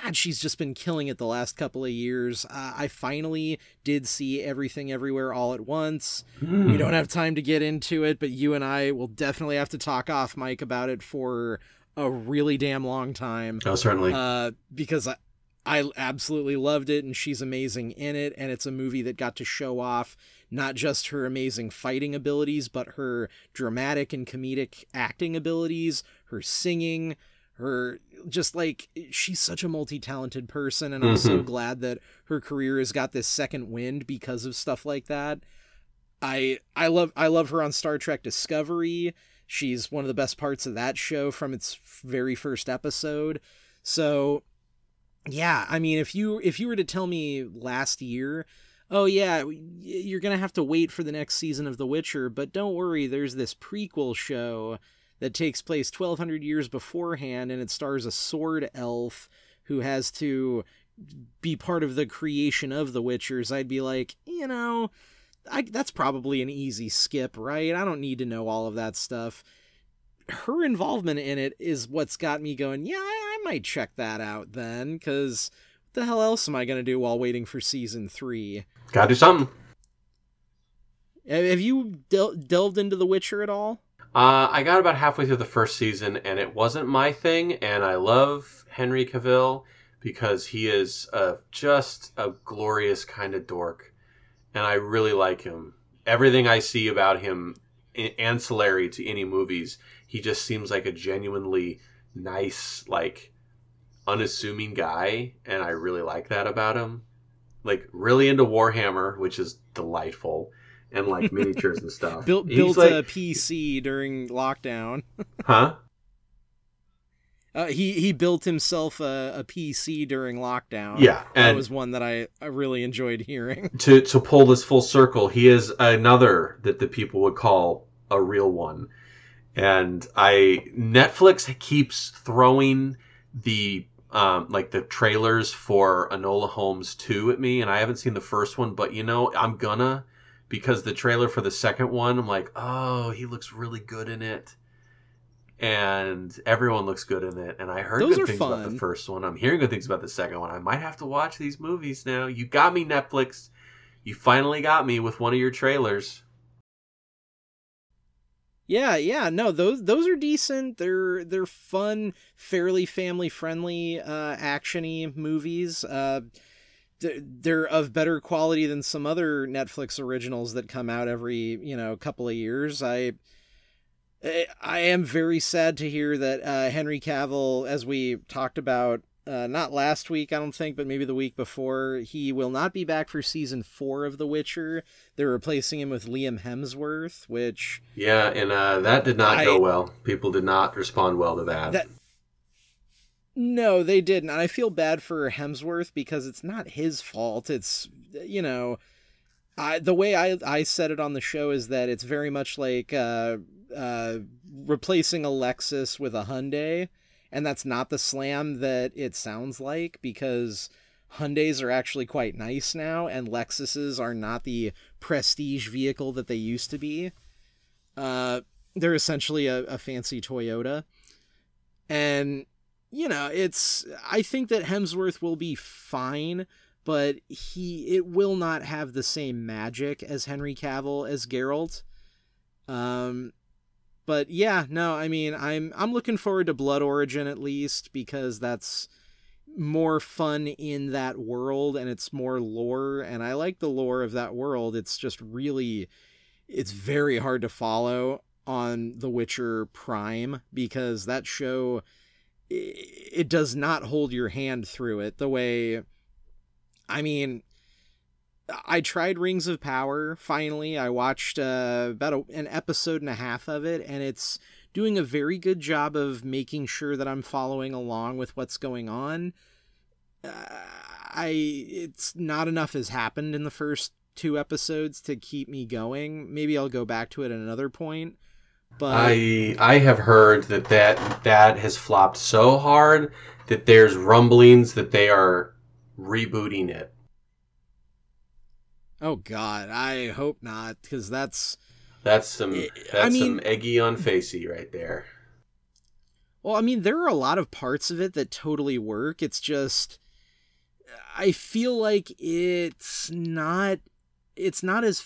God, she's just been killing it the last couple of years. Uh, I finally did see everything everywhere all at once. Hmm. We don't have time to get into it, but you and I will definitely have to talk off mic about it for a really damn long time. Oh, certainly. Uh, because I, I absolutely loved it, and she's amazing in it, and it's a movie that got to show off not just her amazing fighting abilities, but her dramatic and comedic acting abilities, her singing, her just like she's such a multi-talented person and I'm so Mhm. glad that her career has got this second wind because of stuff like that. I I love I love her on Star Trek Discovery. She's one of the best parts of that show from its very first episode. So yeah, I mean if you if you were to tell me last year, oh yeah, you're going to have to wait for the next season of The Witcher, but don't worry, there's this prequel show that takes place 1200 years beforehand and it stars a sword elf who has to be part of the creation of the witchers. I'd be like you know I, that's probably an easy skip right? I don't need to know all of that stuff. Her involvement in it is what's got me going yeah i, I might check that out then because what the hell else am i going to do while waiting for season three? Gotta do something. have you del- delved into the witcher at all Uh, I got about halfway through the first season, and it wasn't my thing. And I love Henry Cavill because he is uh, just a glorious kind of dork, and I really like him. Everything I see about him, a- ancillary to any movies, he just seems like a genuinely nice, like unassuming guy, and I really like that about him. Like really into Warhammer, which is delightful, and like miniatures and stuff. built He's built like- a pc during lockdown huh? Uh, he he built himself a, a PC during lockdown. Yeah, that was one that I, I really enjoyed hearing. to to pull this full circle, he is another that the people would call a real one. And I Netflix keeps throwing the um, like the trailers for Enola Holmes 2 at me, and I haven't seen the first one, but you know, I'm gonna because the trailer for the second one, I'm like, oh, he looks really good in it. And everyone looks good in it. And I heard Those good things about the first one. I'm hearing good things about the second one. I might have to watch these movies now. You got me, Netflix. You finally got me with one of your trailers. Yeah, yeah, no, those those are decent. They're they're fun, fairly family friendly, uh, actiony movies. Uh, they're, of better quality than some other Netflix originals that come out every you know couple of years. I I I am very sad to hear that uh, Henry Cavill, as we talked about, uh, not last week, I don't think, but maybe the week before, he will not be back for season four of The Witcher. They're replacing him with Liam Hemsworth, which Yeah, and uh, that did not I- go well. People did not respond well to that. That- No, they didn't. And I feel bad for Hemsworth because it's not his fault. It's you know, I the way I I said it on the show is that it's very much like uh uh replacing a Lexus with a Hyundai, and that's not the slam that it sounds like because Hyundais are actually quite nice now, and Lexuses are not the prestige vehicle that they used to be. Uh, they're essentially a, a fancy Toyota, and you know, it's I think that Hemsworth will be fine, but he it will not have the same magic as Henry Cavill as Geralt. Um but yeah, no, I mean, I'm I'm looking forward to Blood Origin at least because that's more fun in that world and it's more lore and I like the lore of that world. It's just really it's very hard to follow on The Witcher Prime because that show it does not hold your hand through it the way I mean I tried Rings of Power finally. I watched uh, about a, an episode and a half of it and it's doing a very good job of making sure that I'm following along with what's going on. Uh, I it's not enough has happened in the first two episodes to keep me going. Maybe I'll go back to it at another point. But I I have heard that that that has flopped so hard that there's rumblings that they are rebooting it. oh god, I hope not cuz that's That's some that's I some eggy on facey right there. Well, I mean, there are a lot of parts of it that totally work. It's just I feel like it's not it's not as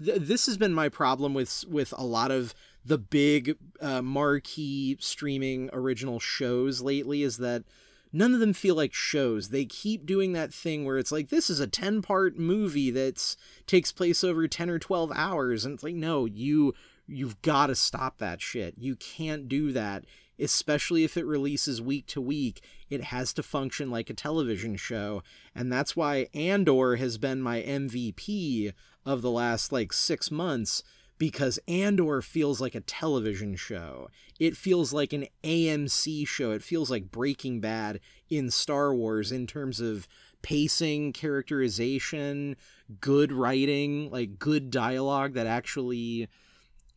this has been my problem with with a lot of the big uh, marquee streaming original shows lately is that none of them feel like shows. They keep doing that thing where it's like this is a 10 part movie that takes place over 10 or 12 hours and it's like no, you you've got to stop that shit. You can't do that especially if it releases week to week, it has to function like a television show. And that's why Andor has been my MVP of the last like six months because Andor feels like a television show. It feels like an AMC show. It feels like Breaking Bad in Star Wars in terms of pacing, characterization, good writing, like good dialogue that actually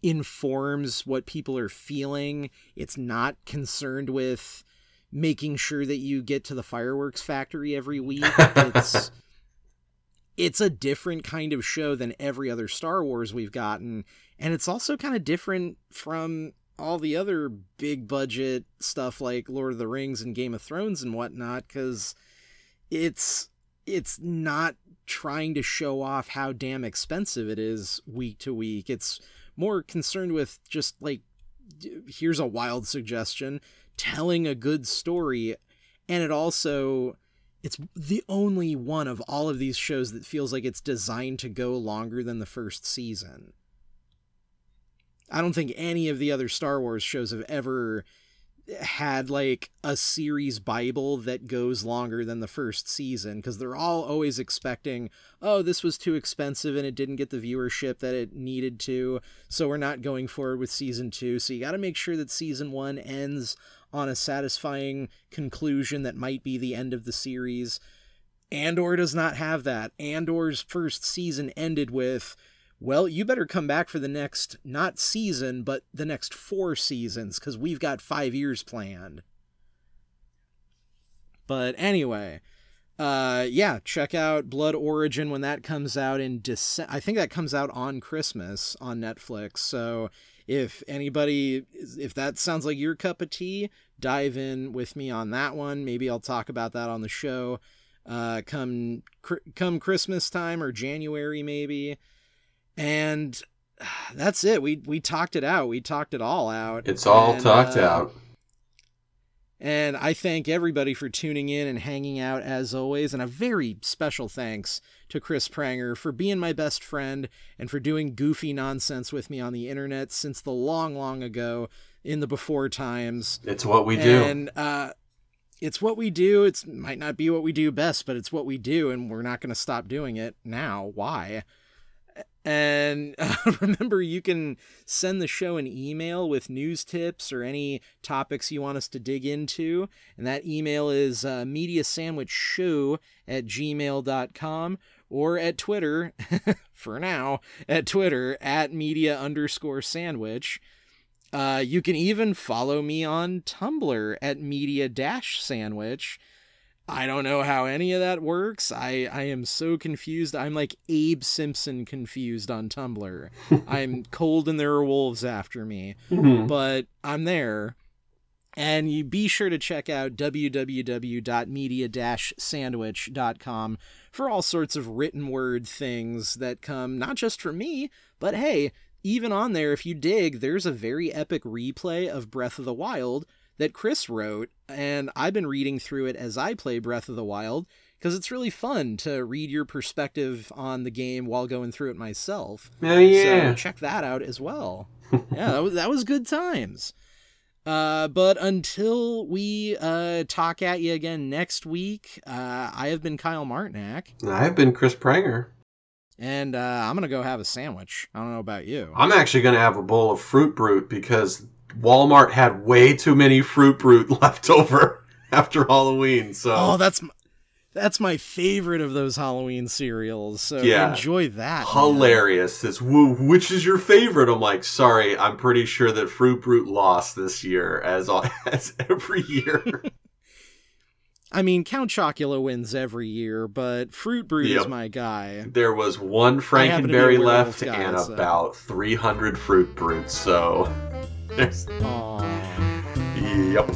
informs what people are feeling. It's not concerned with making sure that you get to the fireworks factory every week. It's it's a different kind of show than every other Star Wars we've gotten, and it's also kind of different from all the other big budget stuff like Lord of the Rings and Game of Thrones and whatnot, because it's it's not trying to show off how damn expensive it is week to week. It's more concerned with just like here's a wild suggestion, telling a good story and it also it's the only one of all of these shows that feels like it's designed to go longer than the first season. I don't think any of the other Star Wars shows have ever had like a series bible that goes longer than the first season because they're all always expecting oh this was too expensive and it didn't get the viewership that it needed to so we're not going forward with season 2 so you got to make sure that season 1 ends on a satisfying conclusion that might be the end of the series Andor does not have that Andor's first season ended with well, you better come back for the next, not season, but the next four seasons, because we've got five years planned. But anyway, uh, yeah, check out Blood Origin when that comes out in December. I think that comes out on Christmas on Netflix. So if anybody, if that sounds like your cup of tea, dive in with me on that one. Maybe I'll talk about that on the show. Uh, come, come Christmas time or January, maybe and that's it. We we talked it out. We talked it all out. It's all and, talked uh, out. And I thank everybody for tuning in and hanging out as always. And a very special thanks to Chris Pranger for being my best friend and for doing goofy nonsense with me on the internet since the long, long ago in the before times. It's what we do. And uh, it's what we do. It might not be what we do best, but it's what we do, and we're not going to stop doing it now. Why? And uh, remember, you can send the show an email with news tips or any topics you want us to dig into. And that email is uh, mediasandwichshow at gmail.com or at Twitter, for now, at Twitter at media underscore sandwich. Uh, you can even follow me on Tumblr at media dash sandwich. I don't know how any of that works. I, I am so confused. I'm like Abe Simpson confused on Tumblr. I'm cold and there are wolves after me. Mhm. But I'm there. And you be sure to check out www.media-sandwich.com for all sorts of written word things that come not just from me, but hey, even on there, if you dig, there's a very epic replay of Breath of the Wild that Chris wrote, and I've been reading through it as I play Breath of the Wild because it's really fun to read your perspective on the game while going through it myself. Oh yeah. So check that out as well. yeah, that was that was good times. Uh, but until we uh, talk at you again next week, uh, I have been Kyle Martinak, I've been Chris Pranger. and uh, I'm gonna go have a sandwich. I don't know about you. I'm actually going to have a bowl of Fruit Brute because Walmart had way too many Fruit Brute left over after Halloween. So Oh, that's m- that's my favorite of those Halloween cereals. So Yeah. enjoy that. man. hilarious. It's "Woo, which is your favorite? I'm like, sorry, I'm pretty sure that Fruit Brute lost this year, as as every year. I mean, Count Chocula wins every year, but Fruit Brute Yep. is my guy. there was one happen to be a Frankenberry left guy, and so- about 300 Fruit Brutes. So, there's, Aww. yep.